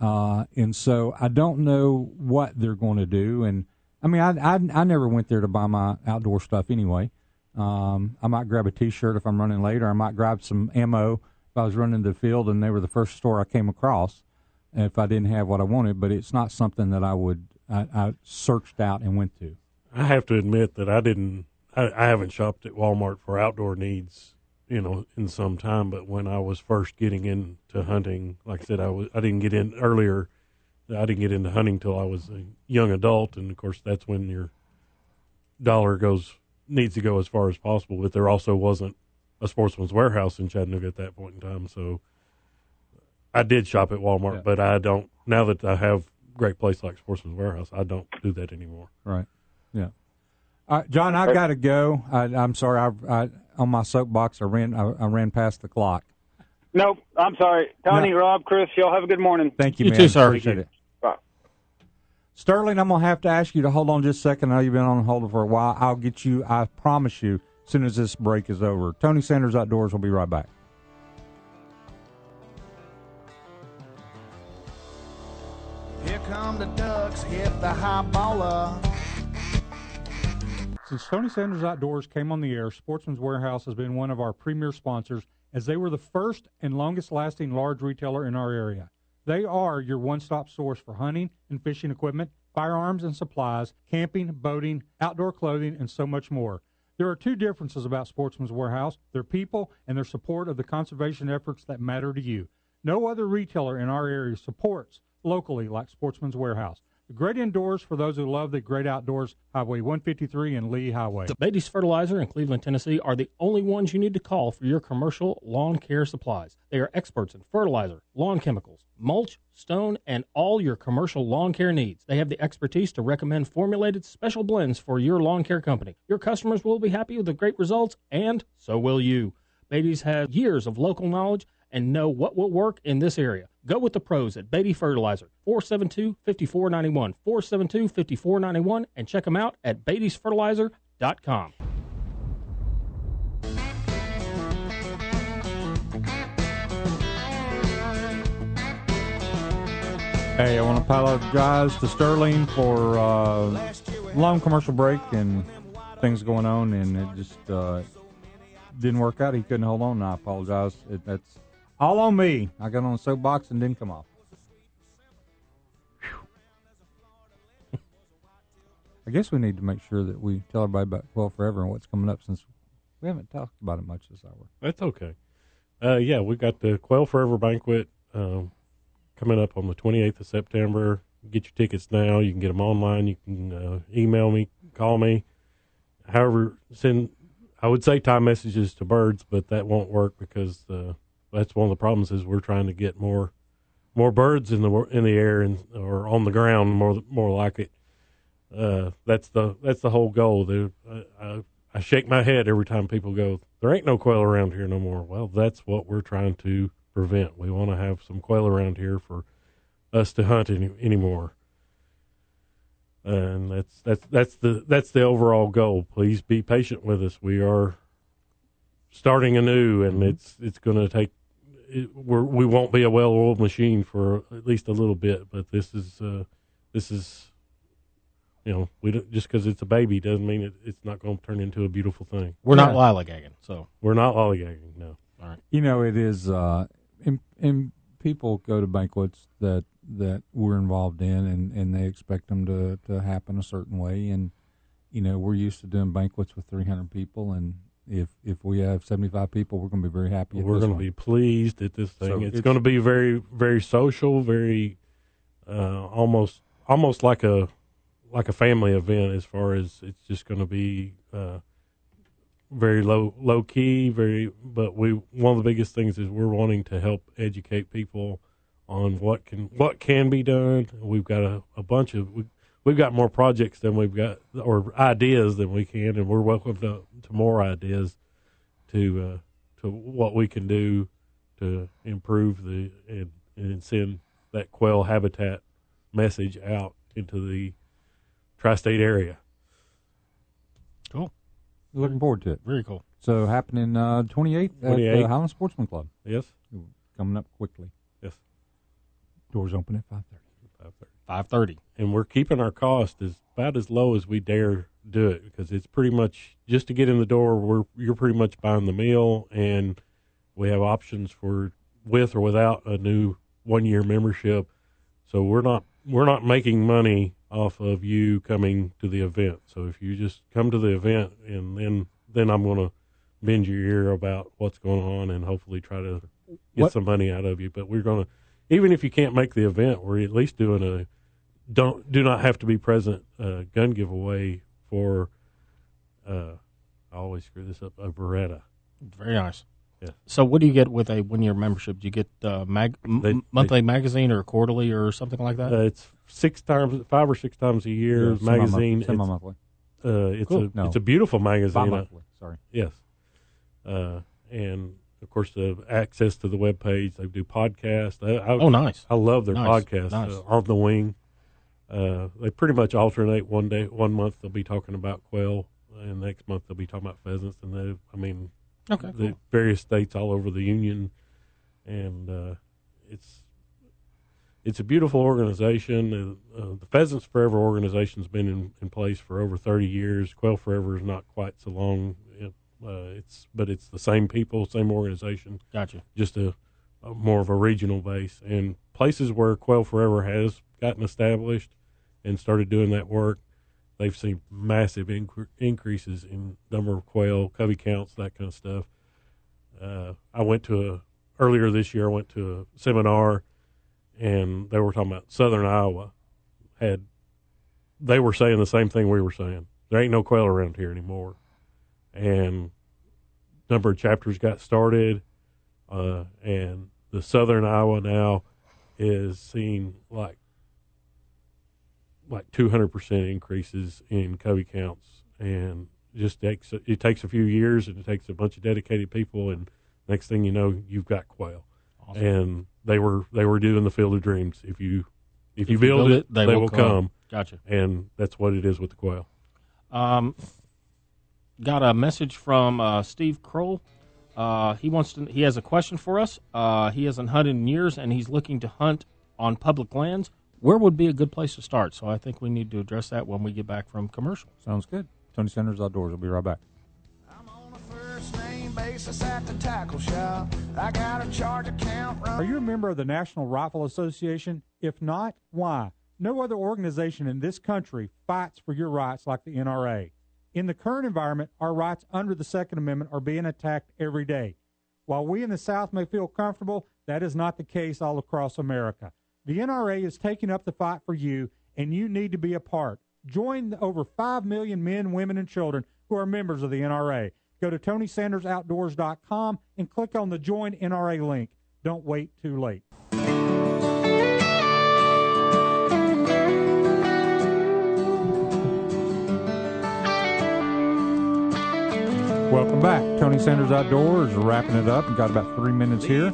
Uh, and so I don't know what they're going to do. And I mean, I, I, I never went there to buy my outdoor stuff anyway. Um, I might grab a T-shirt if I'm running late, or I might grab some ammo if I was running the field and they were the first store I came across. If I didn't have what I wanted, but it's not something that I would I, I searched out and went to. I have to admit that I didn't. I, I haven't shopped at Walmart for outdoor needs, you know, in some time. But when I was first getting into hunting, like I said, I was I didn't get in earlier. I didn't get into hunting till I was a young adult, and of course, that's when your dollar goes needs to go as far as possible. But there also wasn't a Sportsman's Warehouse in Chattanooga at that point in time, so I did shop at Walmart. But I don't now that I have great place like Sportsman's Warehouse. I don't do that anymore. Right. Yeah. All right, John, I got to go. I, I'm sorry. I, I on my soapbox, I ran I, I ran past the clock. Nope. I'm sorry. Tony, Rob, Chris, y'all have a good morning. Thank you, man. Appreciate it. Bye. Sterling, I'm gonna have to ask you to hold on just a second. I know you've been on hold for a while. I'll get you. I promise you. As soon as this break is over, Tony Sanders Outdoors will be right back. Come the ducks, hit the high baller. Since Tony Sanders Outdoors came on the air, Sportsman's Warehouse has been one of our premier sponsors as they were the first and longest lasting large retailer in our area. They are your one stop source for hunting and fishing equipment, firearms and supplies, camping, boating, outdoor clothing, and so much more. There are two differences about Sportsman's Warehouse their people and their support of the conservation efforts that matter to you. No other retailer in our area supports locally like Sportsman's Warehouse. The great indoors for those who love the great outdoors, Highway 153 and Lee Highway. The Beatty's Fertilizer in Cleveland, Tennessee are the only ones you need to call for your commercial lawn care supplies. They are experts in fertilizer, lawn chemicals, mulch, stone, and all your commercial lawn care needs. They have the expertise to recommend formulated special blends for your lawn care company. Your customers will be happy with the great results, and so will you. Beatty's has years of local knowledge and know what will work in this area. Go with the pros at Beatty Fertilizer, 472-5491, 472-5491, and check them out at beattysfertilizer.com. Hey, I want to apologize to Sterling for uh, long commercial break and things going on, and it just uh, didn't work out. He couldn't hold on, I apologize. It, that's all on me. I got on a soapbox and didn't come off. [laughs] I guess we need to make sure that we tell everybody about Quail Forever and what's coming up since we haven't talked about it much this hour. That's okay. Uh, yeah, we've got the Quail Forever banquet um, coming up on the 28th of September. Get your tickets now. You can get them online. You can uh, email me, call me. However, send I would say tie messages to birds, but that won't work because uh, that's one of the problems is we're trying to get more more birds in the in the air and or on the ground more more like it. Uh, that's the that's the whole goal. The, I, I, I shake my head every time people go, "There ain't no quail around here no more." Well, that's what we're trying to prevent. We want to have some quail around here for us to hunt any, anymore. And that's that's that's the that's the overall goal. Please be patient with us. We are starting anew, and it's it's going to take. It, we're, we won't be a well-oiled machine for at least a little bit, but this is uh, this is you know, we don't, just because it's a baby doesn't mean it, it's not going to turn into a beautiful thing. We're not lollygagging, so We're not lollygagging, no. all right. You know, it is, uh, and, and people go to banquets that that we're involved in, and, and they expect them to, to happen a certain way. And you know, we're used to doing banquets with 300 people, and if if we have 75 people, we're going to be very happy. We're going to be pleased at this thing. So it's, it's- going to be very, very social, very uh, almost, almost like a like a family event. As far as it's just going to be uh, very low, low key, very. But we one of the biggest things is we're wanting to help educate people on what can what can be done. We've got a, a bunch of. We, We've got more projects than we've got, or ideas than we can, and we're welcome to, to more ideas to uh, to what we can do to improve the and, and send that quail habitat message out into the tri-state area. Cool. Looking forward to it. Very cool. So happening uh, 28th at the Highland Sportsman Club. Yes. Coming up quickly. Yes. Doors open at 5:30. Five thirty. And we're keeping our cost as about as low as we dare do it because it's pretty much just to get in the door. We're you're pretty much buying the meal, and we have options for with or without a new one year membership. So we're not we're not making money off of you coming to the event. So if you just come to the event, and then then I'm going to bend your ear about what's going on, and hopefully try to get What- some money out of you. But we're going to even if you can't make the event, we're at least doing a don't do not have to be present uh, gun giveaway for uh, I always screw this up a Beretta. Very nice. Yeah. So, what do you get with a one year membership? Do you get uh, mag- m- They- monthly magazine or quarterly or something like that? Uh, it's six times, five or six times a year Yeah, semi-month- magazine. semi-monthly. It's, uh, it's Cool. a No. it's a beautiful magazine. Bi-monthly, sorry. Yes. Uh, and of course, the access to the web page. They do podcasts. I, I, Oh, nice. I love their Nice, podcast. nice. Uh, on the wing. Uh, they pretty much alternate. One day, one month they'll be talking about quail, and next month they'll be talking about pheasants. And they, I mean, Okay, the cool. various states all over the union, and uh, it's it's a beautiful organization. Uh, uh, the Pheasants Forever organization's been in, in place for over thirty years. Quail Forever is not quite so long. It, uh, it's but it's the same people, same organization. Gotcha. Just a, a more of a regional base and places where Quail Forever has gotten established and started doing that work. They've seen massive incre- increases in number of quail, covey counts, that kind of stuff. Uh, I went to a earlier this year. I went to a seminar, and they were talking about Southern Iowa. Had they were saying the same thing we were saying. There ain't no quail around here anymore, and number of chapters got started, uh, and the Southern Iowa now is seeing like like 200% increases in covey counts and just takes it takes a few years and it takes a bunch of dedicated people and Next thing you know, you've got quail, and they were they were doing the Field of Dreams. If you if, you, build, it, they, will come. Gotcha. And that's what it is with the quail. Um, got a message from uh, Steve Kroll. Uh, he wants to. He has a question for us. Uh, he hasn't hunted in years, and he's looking to hunt on public lands. Where would be a good place to start? So I think we need to address that when we get back from commercial. Sounds good. Tony Sanders Outdoors. We'll be right back. First name basis at the tackle shop. I got a charge account run. Are you a member of the National Rifle Association? If not, why? No other organization in this country fights for your rights like the NRA. In the current environment, our rights under the Second Amendment are being attacked every day. While we in the South may feel comfortable, that is not the case all across America. The NRA is taking up the fight for you, and you need to be a part. Join the over 5 million men, women, and children who are members of the NRA. Go to TonySandersOutdoors.com and click on the Join NRA link. Don't wait too late. Welcome back. Tony Sanders Outdoors, wrapping it up. We've got about three minutes here.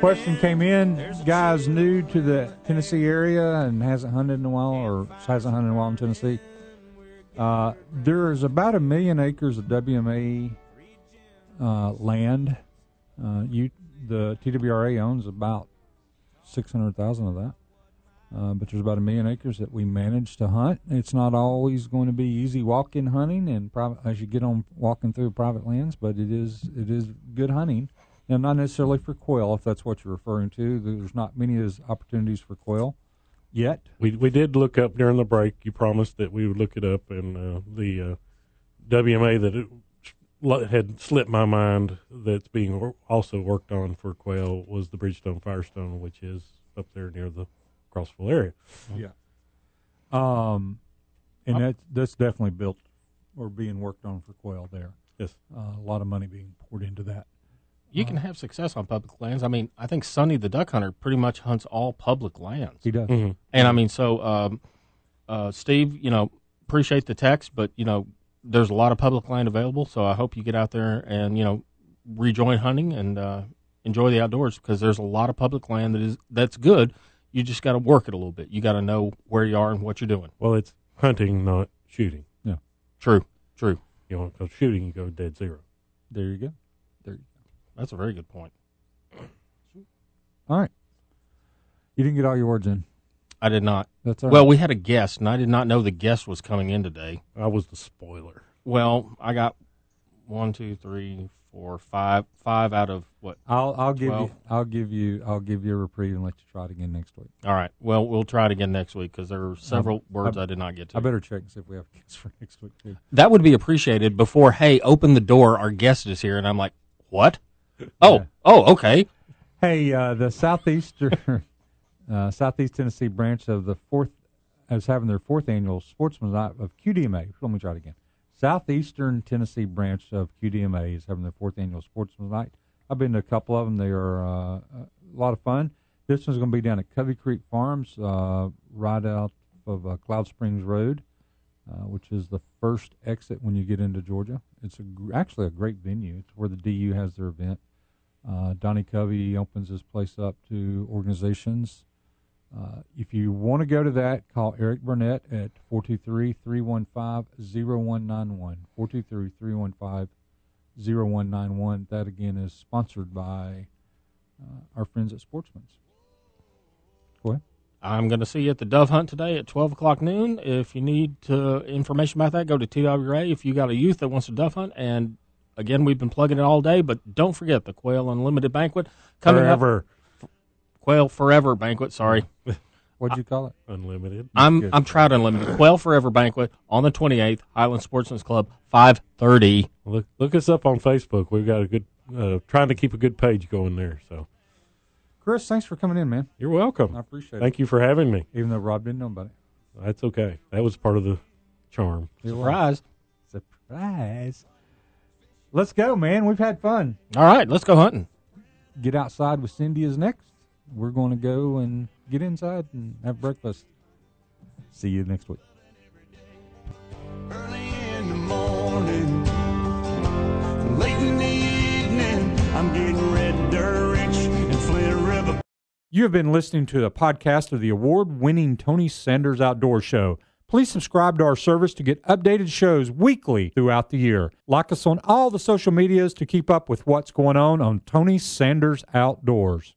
Question came in. Guys new to the Tennessee area and hasn't hunted in a while or hasn't hunted in a while in Tennessee. Uh, there's about a million acres of WMA uh, land. Uh, you, the TWRA owns about 600,000 of that. Uh, but there's about a million acres that we manage to hunt. It's not always going to be easy walking hunting and private as you get on walking through private lands, but it is it is good hunting. Now, not necessarily for quail, if that's what you're referring to. There's not many those opportunities for quail yet. We we did look up during the break. You promised that we would look it up, and uh, the uh, WMA that it had slipped my mind that's being also worked on for quail was the Bridgestone Firestone, which is up there near the Crossville area. Yeah. Um, and that that's definitely built or being worked on for quail there. Yes. Uh, a lot of money being poured into that. You can have success on public lands. I mean, I think Sonny the duck hunter pretty much hunts all public lands. He does. Mhm. And I mean, so um, uh, Steve, you know, appreciate the text, but you know, there's a lot of public land available. So I hope you get out there and you know rejoin hunting and uh, enjoy the outdoors because there's a lot of public land that is that's good. You just got to work it a little bit. You got to know where you are and what you're doing. Well, it's hunting, not shooting. Yeah. True. True. You know, because shooting, you go dead zero. There you go. There. You go. That's a very good point. All right. You didn't get all your words in. I did not. That's all well, right. we had a guest, and I did not know the guest was coming in today. I was the spoiler. Well, I got one, two, three, four, five, five out of what? I'll I'll give you I'll give you I'll give you a reprieve and let you try it again next week. All right. Well, we'll try it again next week because there are several I- words I, did not get to. I better check and see if we have guests for [laughs] next week too. that would be appreciated before. Hey, open the door. Our guest is here, and I'm like, what? [laughs] Oh, Yeah. oh, okay. Hey, uh, the southeastern [laughs] uh, Southeast Tennessee branch of the fourth is having their fourth annual Sportsman's Night of QDMA. Let me try it again. Southeastern Tennessee branch of QDMA is having their fourth annual Sportsman's Night. I've been to a couple of them. They are uh, a lot of fun. This one's going to be down at Covey Creek Farms, uh, right out of uh, Cloud Springs Road, uh, which is the first exit when you get into Georgia. It's a, gr- actually a great venue. It's where the DU has their event. Uh, Donnie Covey opens his place up to organizations. Uh, if you want to go to that, call Eric Burnett at 423-315-0191. 423-315-0191. That, again, is sponsored by uh, our friends at Sportsman's. Go ahead. I'm going to see you at the dove hunt today at 12 o'clock noon. If you need uh, information about that, go to TWRA. If you got a youth that wants to dove hunt, and again, we've been plugging it all day, but don't forget the Quail Unlimited Banquet coming Forever. up. Quail Forever Banquet. Sorry, [laughs] What'd you call it? Unlimited. I'm Good. I'm Trout Unlimited Quail Forever Banquet on the 28th, Highland Sportsman's Club, 5:30. Look look us up on Facebook. We've got a good uh, trying to keep a good page going there. So Chris, thanks for coming in, man. you're welcome. I appreciate it. Thank you for having me. Even though Rob didn't know about it. That's okay. That was part of the charm. It was. Surprise! Surprise. Let's go, man. We've had fun. All right, let's go hunting. Get outside with Cindy is next. We're going to go and get inside and have breakfast. See you next week. Early in the morning, late in the evening, I'm getting ready. You have been listening to a podcast of the award winning Tony Sanders Outdoor Show. Please subscribe to our service to get updated shows weekly throughout the year. Like us on all the social medias to keep up with what's going on on Tony Sanders Outdoors.